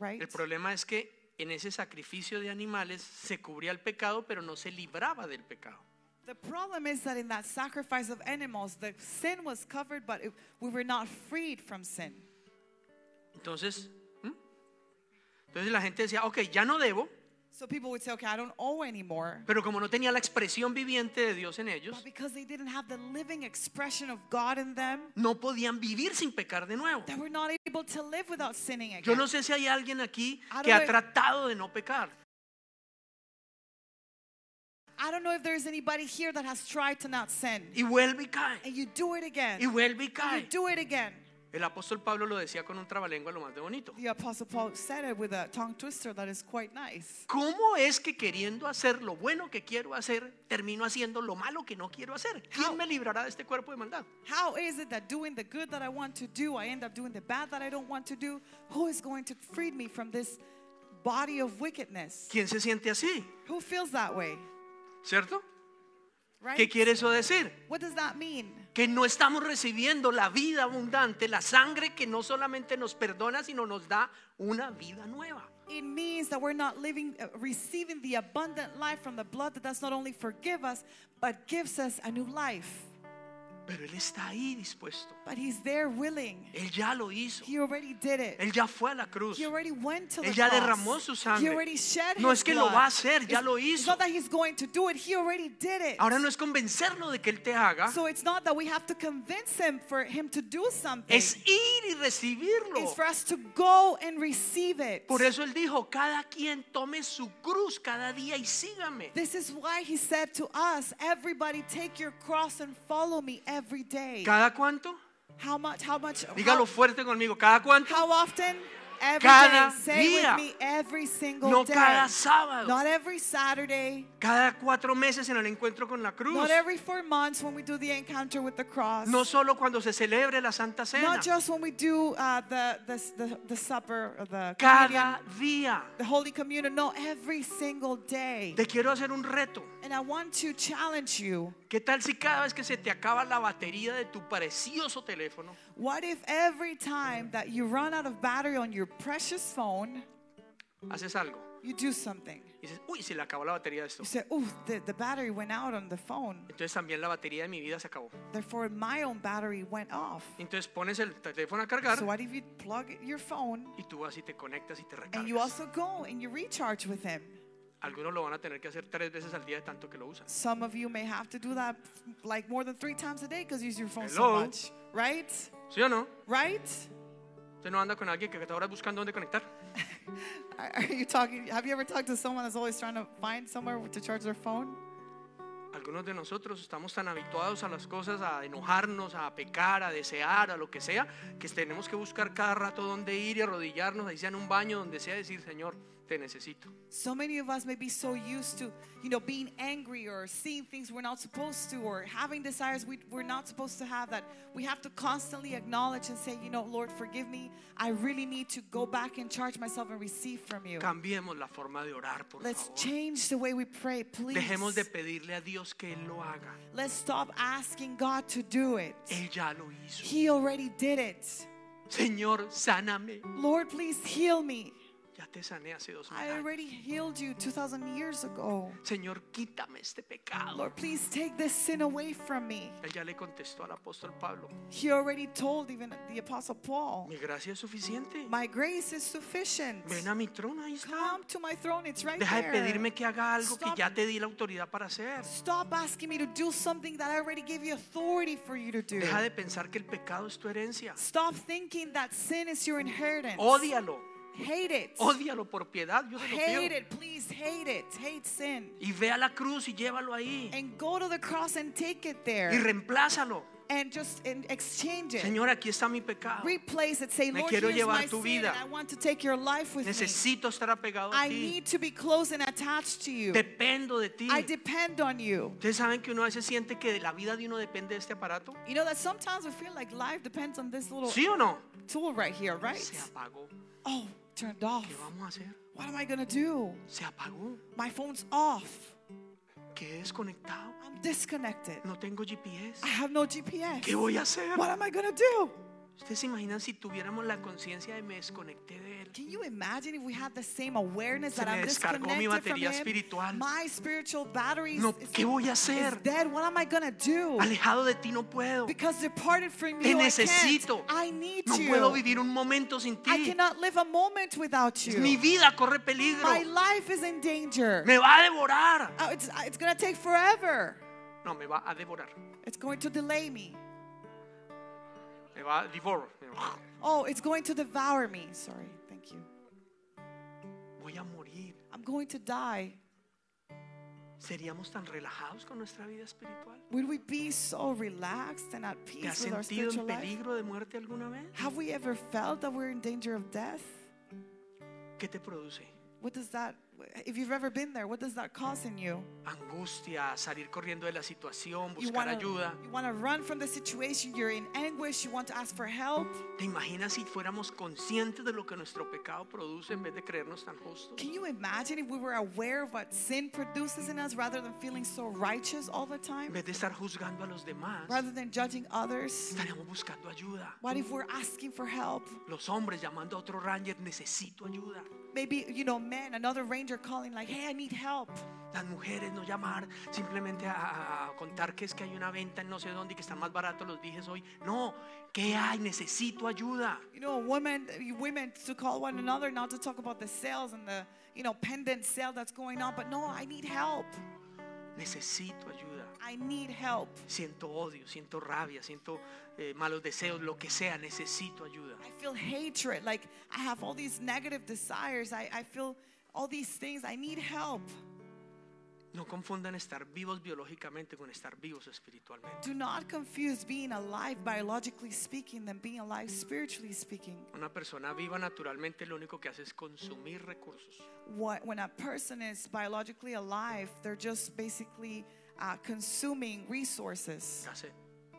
right? El problema es que en ese sacrificio de animales se cubría el pecado, pero no se libraba del pecado. The problem is that in that sacrifice of animals, the sin was covered, but it, we were not freed from sin. Entonces, ¿m? entonces la gente decía, ok, ya no debo, So people would say, okay, I don't owe anymore. pero como no tenía la expresión viviente de Dios en ellos, But because they didn't have the living expression of God in them, no podían vivir sin pecar de nuevo. they were not able to live without sinning again. Yo no sé si hay alguien aquí I que don't ha know- tratado de no pecar. I don't know if there's anybody here that has tried to not sin. Y vuelve y cae. And you do it again. Y vuelve y And cae. you do it again. El apóstol Pablo lo decía con un trabalengua lo más de bonito. The Apostle Paul said it with a tongue twister that is quite nice. ¿Cómo es que queriendo hacer lo bueno que quiero hacer, termino haciendo lo malo que no quiero hacer? How? ¿Quién me librará de este cuerpo de maldad? How is it that doing the good that I want to do, I end up doing the bad that I don't want to do? Who is going to free me from this body of wickedness? ¿Quién se siente así? Who feels that way? ¿Cierto? Right? ¿Qué quiere eso decir? What does that mean? Que no estamos recibiendo la vida abundante, la sangre que no solamente nos perdona, sino nos da una vida nueva. It means that we're not living, uh, receiving the abundant life from the blood that does not only forgive us, but gives us a new life. Pero Él está ahí dispuesto. But He's there willing. Él ya lo hizo. He already did it. Él ya fue a la cruz. He already went to the Él ya cross. derramó su sangre. He already shed No his es que lo va a hacer, ya It's- lo It's hizo. not that He's going to do it. He already did it. Ahora no es convencerlo de que Él te haga, So it's not that we have to convince Him for Him to do something. es ir y recibirlo. It's for us to go and receive it. Por eso Él dijo, cada quien tome su cruz cada día y sígame. This is why He said to us, everybody take your cross and follow me every day. ¿Cada cuánto? How much? How much? Dígalo fuerte conmigo, ¿cada cuánto? how often? Every Cada day. Say día. with me every single No day. cada sábado. Not every Saturday. Cada cuatro meses en el encuentro con la cruz. Not every four months when we do the encounter with the cross. No solo cuando se celebre la Santa Cena. Not just when we do uh, the, the, the, the supper or the communion, Cada día. the Holy Communion. No, every single day. Te quiero hacer un reto. And I want to challenge you. ¿Qué tal si cada vez que se te acaba la batería de tu precioso teléfono, What if every time that you run out of battery on your precious phone, haces algo? you do something? Y dices, uy, se le acabó la batería de esto. You say, oh, the, the battery went out on the phone. Entonces también la batería de mi vida se acabó. Therefore, my own battery went off. Entonces pones el teléfono a cargar So what if you plug your phone y tú vas y te conectas y te and you recargas. also go and you recharge with him? Algunos lo van a tener que hacer tres veces al día de tanto que lo usan. Some of you may have to do that like more than three times a day because you use your phone Hello? so much. Right? ¿Sí o no? Right? Usted no anda con alguien que está ahora buscando dónde conectar. [laughs] Are are you talking? Have you ever talked to someone that's always trying to find somewhere to charge their phone? Algunos de nosotros estamos tan habituados a las cosas, a enojarnos, a pecar, a desear, a lo que sea, que tenemos que buscar cada rato dónde ir y arrodillarnos, ahí sea en un baño, donde sea, decir, Señor, te necesito. So many of us may be so used to, you know, being angry or seeing things we're not supposed to or having desires we, we're not supposed to have that we have to constantly acknowledge and say, you know, Lord, forgive me. I really need to go back and charge myself and receive from you. Cambiemos la forma de orar, por Let's favor. change the way we pray, please. Dejemos de pedirle a Dios que Él lo haga. Let's stop asking God to do it. Él ya lo hizo. He already did it. Señor, sáname. Lord, please heal me. Te sané hace dos mil I años. already healed you 2,000 years ago. Señor, quítame este pecado. Lord, please take this sin away from me. Él ya le contestó al apóstol Pablo. He already told even the Apostle Paul, Mi gracia es suficiente. My grace is sufficient. Ven a mi trono, ahí está. Come to my throne, it's right Deja de there. pedirme que haga algo que Stop. ya te di la autoridad para hacer. Stop asking me to do something that I already gave you authority for you to do. Deja de pensar que el pecado es tu herencia. Stop thinking that sin is your inheritance. Ódialo. Hate it. Ódialo por piedad. Yo te lo Hate it, please hate it. Hate sin. Y ve a la cruz y llévalo ahí. And go to the cross and take it Y there. reemplázalo. And just and exchange it. Señor, aquí está mi pecado. Replace it. Say, Me Lord, quiero here's llevar my tu sin vida. I want to take your life with me. Necesito estar apegado a I ti. need to be close and attached to you. Dependo de ti. I depend on you. Ustedes saben que uno a veces siente que la vida de uno depende de este aparato. You know that sometimes we feel like life depends on this little ¿Sí o no? tool right here, right? Se apagó. Oh, turned off. ¿Qué vamos a hacer? What am I gonna do? Se apagó. My phone's off. Quedé desconectado. I'm disconnected. No tengo GPS. I have no GPS. ¿Qué voy a hacer? What am I gonna do? ¿Ustedes se imaginan si tuviéramos la conciencia de me desconecté de Él? Can you imagine if we had the same awareness Se that I'm descargó mi batería espiritual. My spiritual battery No, is- ¿qué voy a is hacer? dead. What am I gonna do? Alejado de ti no puedo. Because departed from Te you, I necesito. can't. I need No you. puedo vivir un momento sin I ti. cannot live a moment without you. Mi vida corre peligro. My life is in danger. Me va a devorar. Oh, it's, it's gonna take forever. No, me va a devorar. It's going to delay me. Me va a devorar. Oh, it's going to devour me. Sorry, thank you. Voy a morir. I'm going to die. ¿Seríamos tan relajados con nuestra vida espiritual? Would we be so relaxed and at ¿Te has peace with our sentido en life? peligro de muerte alguna vez? Have we ever felt that we're in danger of death? ¿Qué te produce? What does that if you've ever been there, what does that cause in you? Angustia, salir corriendo de la situación, You buscar want ayuda. to you want to run from the situation. You're in anguish. You want to ask for help. ¿Te imaginas si fuéramos conscientes de lo que nuestro pecado produce en vez de creernos tan justos? Can you imagine if we were aware of what sin produces in us rather than feeling so righteous all the En time? vez de estar juzgando a los demás, Rather than judging others? estaríamos buscando ayuda. What if we're asking for help? Los hombres llamando a otro ranger, necesito ayuda. Maybe, you know, men, another ranger calling, like, hey, I need help. Las mujeres no llamar simplemente a, a- a contar que es que hay una venta en no sé dónde y que están más baratos los dijes hoy. No, ¿qué hay? Necesito ayuda. You know, women, women to call one another, not to talk about the sales and the, you know, pendant sale that's going on, but no, I need help. Necesito ayuda. I need help. Siento odio, siento rabia, siento eh, malos deseos, lo que sea, necesito ayuda. I feel hatred. Like I have all these negative desires. I, I feel all these things. I need help. No confundan estar vivos biológicamente con estar vivos espiritualmente. Do not confuse being alive biologically speaking than being alive spiritually speaking. Una persona viva naturalmente lo único que hace es consumir recursos. What, when a person is biologically alive, they're just basically uh, consuming resources. That's it.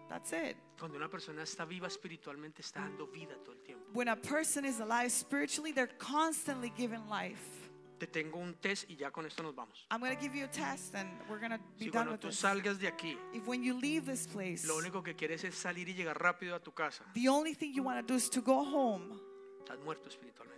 That's it. Cuando una persona está viva espiritualmente está dando vida todo el tiempo. When a person is alive spiritually, they're constantly given life. Te tengo un test y ya con esto nos vamos. I'm going to give you a test and we're going to be Si done cuando with tú this. salgas de aquí, If when you leave this place, lo único que quieres es salir y llegar rápido a tu casa, the only thing you want to do is to go home, estás muerto espiritualmente.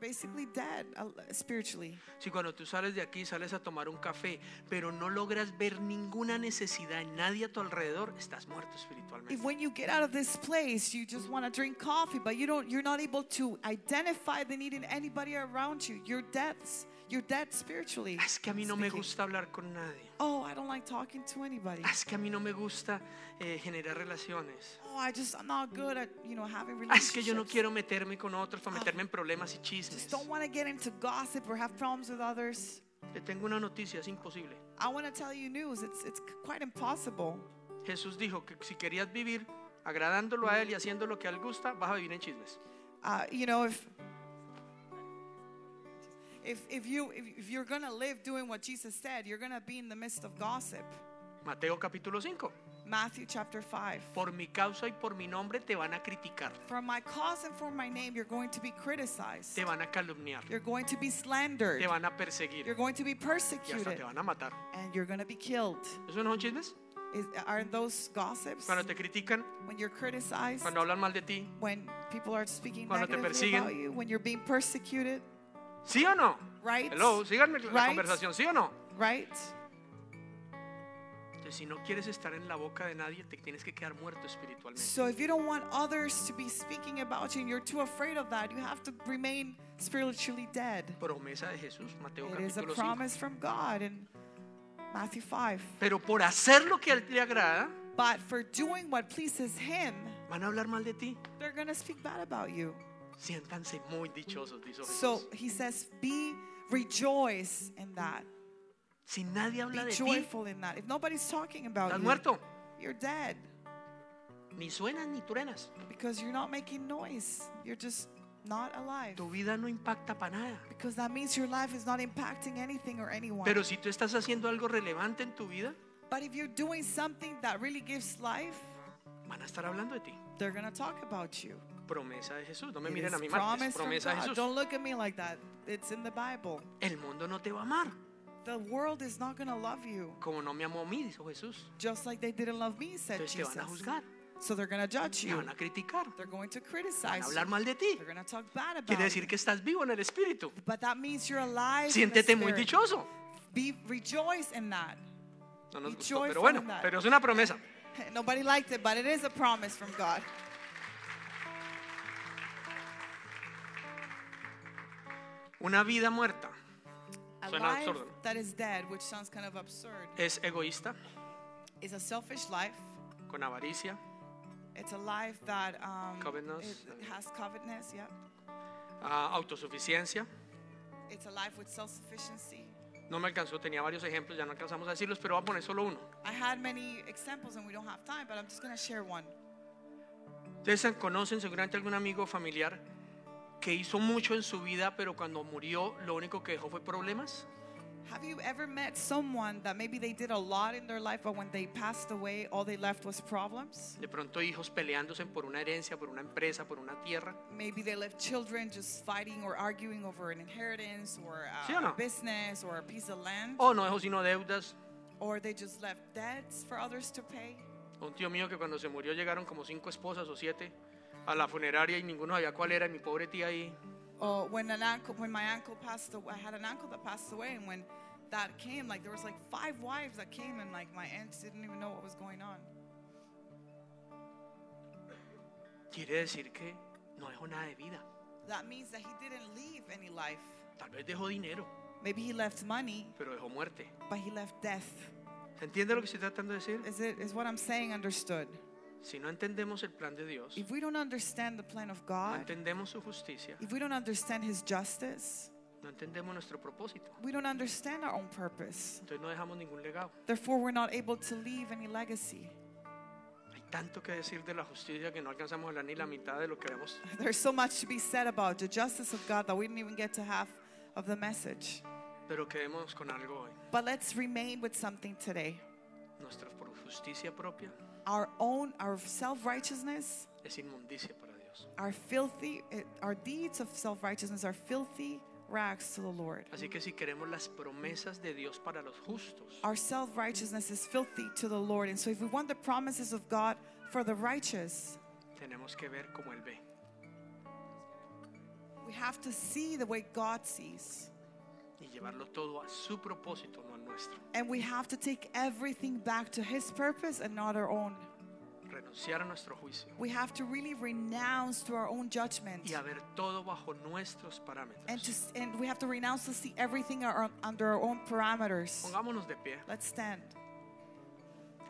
Basically dead uh, spiritually. Si cuando tú sales de aquí sales a tomar un café, pero no logras ver ninguna necesidad en nadie a tu alrededor, estás muerto If espiritualmente. when you get out of this place, you just want to drink coffee, but you don't, you're not able to identify the need in anybody around you. You're dead. You're dead spiritually. Es que a mí no me gusta hablar con nadie. Oh, I don't like talking to anybody. Es que a mí no me gusta eh, generar relaciones. Oh, I just I'm not good at you know having Es que yo no relationships. quiero meterme con otros para meterme en problemas y Just chismes. don't want to get into gossip or have problems with others. Te tengo una noticia, es imposible. I want to tell you news. It's it's quite impossible. Jesús dijo que si querías vivir agradándolo a Él y haciendo lo que a Él gusta, vas a vivir en chismes. Uh, you know if. If, if you if, you're gonna live doing what Jesus said, you're gonna be in the midst of gossip. Mateo capítulo 5. Matthew chapter 5. Por mi causa y por mi nombre te van a criticar, For my cause and for my name, you're going to be criticized. te van a calumniar, You're going to be slandered. te van a perseguir You're going to be y hasta persecuted. te van a matar. And you're going to be killed. ¿Eso no son chismes? Is, aren't those gossips? Cuando te critican, When you're criticized, cuando hablan mal de ti, when people are speaking Cuando te persiguen. about you, when you're being persecuted, ¿sí o no? right? Hello, síganme la Right. conversación, ¿sí o no? Right? Entonces, si no quieres estar en la boca de nadie, te tienes que quedar muerto espiritualmente. So if you don't want others to be speaking about you and you're too afraid of that, you have to remain spiritually dead. Promesa de Jesús, Mateo It is a capítulo 5. promise from God in Matthew 5. Pero por hacer lo que a él le agrada, But for doing what pleases Him, van a hablar mal de ti. they're going to speak bad about you. Siéntanse muy dichosos, dijo So He says, be rejoice in that. Si nadie habla Be de ti, joyful in that. If nobody's talking about estás you, muerto. you're dead Ni suenas ni truenas. because you're not making noise. You're just not alive. Tu vida no impacta para nada. Because that means your life is not impacting anything or anyone. Pero si tú estás haciendo algo relevante en tu vida, But if you're doing something that really gives life, van a estar hablando de ti. they're going to talk about you. Promesa de Jesús. No me It miren a mí mal, es promesa de. Jesús. Don't look at me like that. It's in the Bible. El mundo no te va a amar, The world is not going to love you como no me amó a mí, dijo Jesús. just like they didn't love me, said Entonces te van a Jesus. juzgar, So they're going to judge te you. van a criticar, They're going to van criticize a you. hablar mal de ti. They're going to talk bad about Quiere decir que estás vivo en el espíritu. But that means you're alive. in the Siéntete muy dichoso. Be rejoice in that. No nos Be gustó, pero bueno, pero es una promesa. [laughs] Nobody liked it, but it is a promise from God. Una vida muerta A Suena life absurdo, ¿no? that is dead, which sounds kind of absurd, es egoísta, is a selfish life. con avaricia, It's a life that um, Covetousness. it has covetousness. Yeah. ah, autosuficiencia. It's a life with self-sufficiency. No me alcanzó, tenía varios ejemplos, ya no alcanzamos a decirlos, pero voy a poner solo uno. I had many examples, and we don't have time, but I'm just going to share one. Ustedes conocen seguramente algún amigo familiar que hizo mucho en su vida, pero cuando murió lo único que dejó fue problemas? Have you ever met someone that maybe they did a lot in their life, but when they passed away, all they left was problems? De pronto hijos peleándose por una herencia, por una empresa, por una tierra. Maybe they left children just fighting or arguing over an inheritance or uh, ¿Sí no? a business or a piece of land. O no dejó sino deudas. Or they just left debts for others to pay. Un tío mío que cuando se murió llegaron como cinco esposas o siete a la funeraria y ninguno sabía cuál era. Y mi pobre tía ahí. Oh, when an uncle, when my uncle passed away, I had an uncle that passed away, and when that came, like there was like five wives that came, and like my aunts didn't even know what was going on. Quiere decir que no dejó nada de vida. That means that he didn't leave any life. Tal vez dejó dinero, Maybe he left money, pero dejó muerte. but he left death. ¿Se entiende lo que estoy tratando de decir? Is it is what I'm saying understood? Si no entendemos el plan de Dios, If we don't understand the plan of no God, entendemos su justicia, if we don't understand his justice, no entendemos nuestro propósito. we don't understand our own purpose. Entonces no dejamos ningún legado. Therefore, we're not able to leave any legacy. Hay tanto que decir de la justicia que no alcanzamos a hablar ni la mitad de lo que vemos. There's so much to be said about the justice of God that we didn't even get to half of the message. Pero quedemos con algo hoy. But let's remain with something today. Nuestra justicia propia Our own, our self-righteousness, es inmundicia para Dios. our filthy, eh, our deeds of self-righteousness are filthy rags to the Lord. Así que si queremos las promesas de Dios para los justos, Our self-righteousness is filthy to the Lord. And so if we want the promises of God for the righteous, tenemos que ver como Él ve. we have to see the way God sees. Y llevarlo todo a su propósito, no al nuestro. And we have to take everything back to his purpose and not our own. Renunciar a nuestro juicio We have to really renounce to our own judgment. y a ver todo bajo nuestros And, parámetros. to, and we have to renounce to see everything our, under our own parameters. Pongámonos de pie. Let's stand.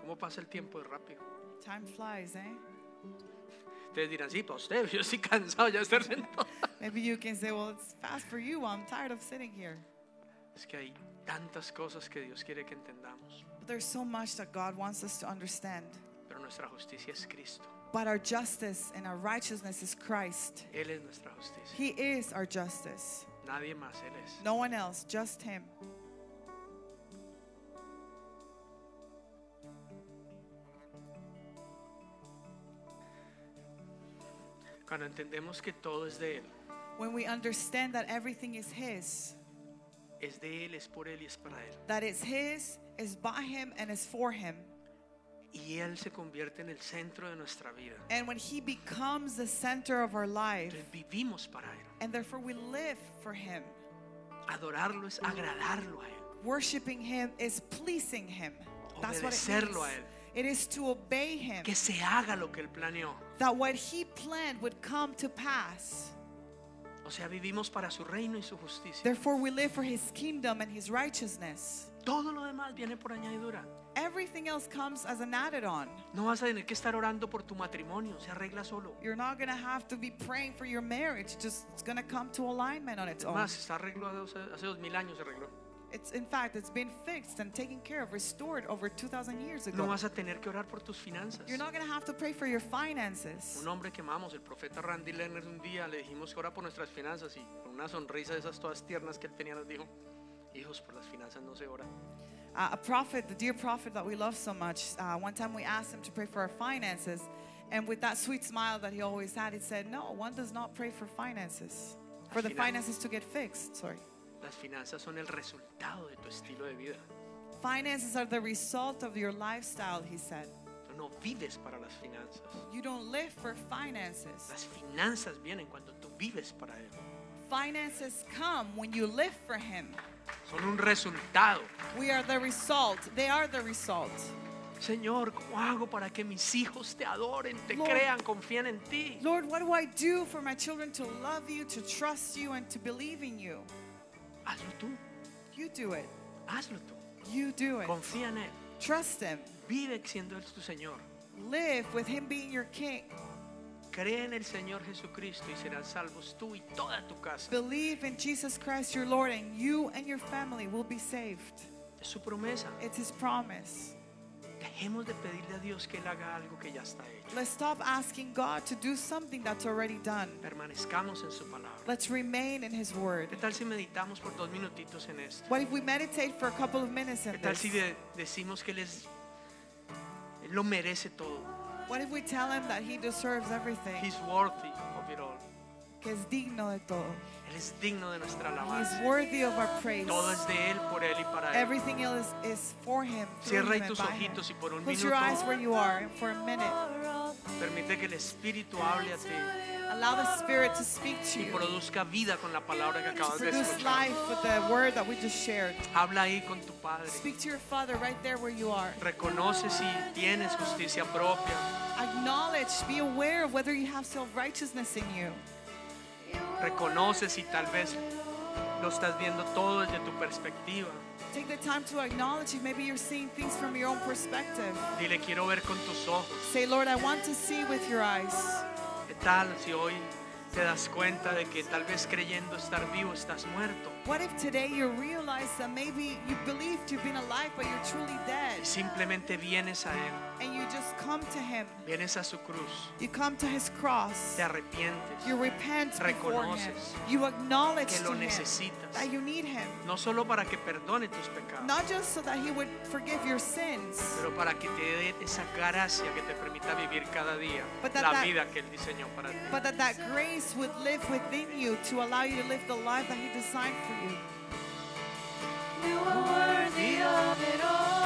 ¿Cómo pasa el tiempo de rápido? Time flies, eh? Ustedes dirán, sí, para usted, [laughs] yo estoy cansado ya de estar sentado. Maybe you can say, well, it's fast for you. I'm tired of sitting here. Es que hay tantas cosas que Dios quiere que entendamos, But there's so much that God wants us to understand. pero nuestra justicia es Cristo. But our justice and our righteousness is Christ. Él es nuestra justicia. He is our justice. Nadie más, Él es. No one else, just Him. Cuando entendemos que todo es de Él, When we understand that everything is His, es de Él, es por Él y es para Él. that it's His, is by Him, and is for Him. Y Él se convierte en el centro de nuestra vida. And when He becomes the center of our life, Entonces vivimos para Él. and therefore we live for Him, Adorarlo es agradarlo a Él. worshiping Him is pleasing Him. That's what it Obedecerlo a means. Él. It is to obey Him. Que se haga lo que Él planeó. That what He planned would come to pass. O sea, vivimos para su reino y su justicia. Therefore, we live for His kingdom and His righteousness. Todo lo demás viene por añadidura. Everything else comes as an added on. No vas a tener que estar orando por tu matrimonio, se arregla solo. You're not going to have to be praying for your marriage. Just it's going to come to alignment on its own. Más, está arreglado hace, hace dos mil años se arregló. It's in fact, it's been fixed and taken care of, restored over 2000 years No ago. vas a tener que orar por tus finanzas. You're not going to have to pray for your finances. Un hombre que amamos, el profeta Randy Lerner, un día le dijimos que ora por nuestras finanzas y con una sonrisa de esas todas tiernas que él tenía nos dijo, hijos, por las finanzas no se ora. Uh, a prophet, the dear prophet that we love so much, uh, one time we asked him to pray for our finances, and with that sweet smile that he always had, he said, No, one does not pray for finances, for the finances to get fixed. Sorry. Las finanzas son el resultado de tu estilo de vida. Finances are the result of your lifestyle, he said. No vives para las finanzas. You don't live for finances. Las finanzas vienen cuando tú vives para Él. Finances come when you live for him. Son un resultado. We are the result. They are the result. Señor, ¿cómo hago para que mis hijos te adoren, te Lord. crean, confíen en ti? Lord, what do I do for my children to love you, to trust you, and to believe in you? Hazlo tú, You do it. hazlo tú. You do it. Confía en Él. Trust him. Vive siendo Él tu Señor. Live with him being your king. Cree en el Señor Jesucristo y serán salvos tú y toda tu casa. Believe in Jesus Christ your Lord, and you and your family will be saved. Es su promesa. It's his promise. Dejemos de pedirle a Dios que Él haga algo que ya está hecho. Let's stop asking God to do something that's already done. Permanezcamos en su palabra. Let's remain in His Word. ¿Qué tal si meditamos por dos minutitos en esto? What if we meditate for a couple of minutes in ¿Qué tal si de- decimos que Él, es, él lo merece todo? What if we tell Him that He deserves everything? He's worthy of it all. Que es digno de todo. Él es digno de nuestra alabanza. worthy of our praise. Todo es de Él, por Él y para Él. Everything else is for Him. Cierra him tus by him. ojitos y por un Close your eyes minuto where you are and for a minute. permite que el Espíritu hable a ti Allow the Spirit to speak to y you. produzca vida con la palabra que acabas de escuchar. life with the word that we just shared. Habla ahí con tu Padre. Speak to your Father right there where you are. Reconoce si tienes justicia propia. Acknowledge, be aware of whether you have self righteousness in you. Reconoce si tal vez lo estás viendo todo desde tu perspectiva. Take the time to acknowledge if maybe you're seeing things from your own perspective. Dile, quiero ver con tus ojos. Say, Lord, I want to see with your eyes. ¿Qué tal si hoy te das cuenta de que tal vez creyendo estar vivo estás muerto? What if today you realize that maybe you believed you've been alive, but you're truly dead? Y simplemente vienes a Él, And you just come to Him. vienes a su cruz, You come to His cross. te arrepientes, You repent before Him. Reconoces You acknowledge que lo necesitas. that you need Him. no solo para que perdone tus pecados, Not just so that He would forgive your sins, pero para que te dé esa gracia que te permita vivir cada día But la that- vida que Él diseñó para ti. but that that grace would live within you to allow you to live the life that He designed for you. You are worthy of it all.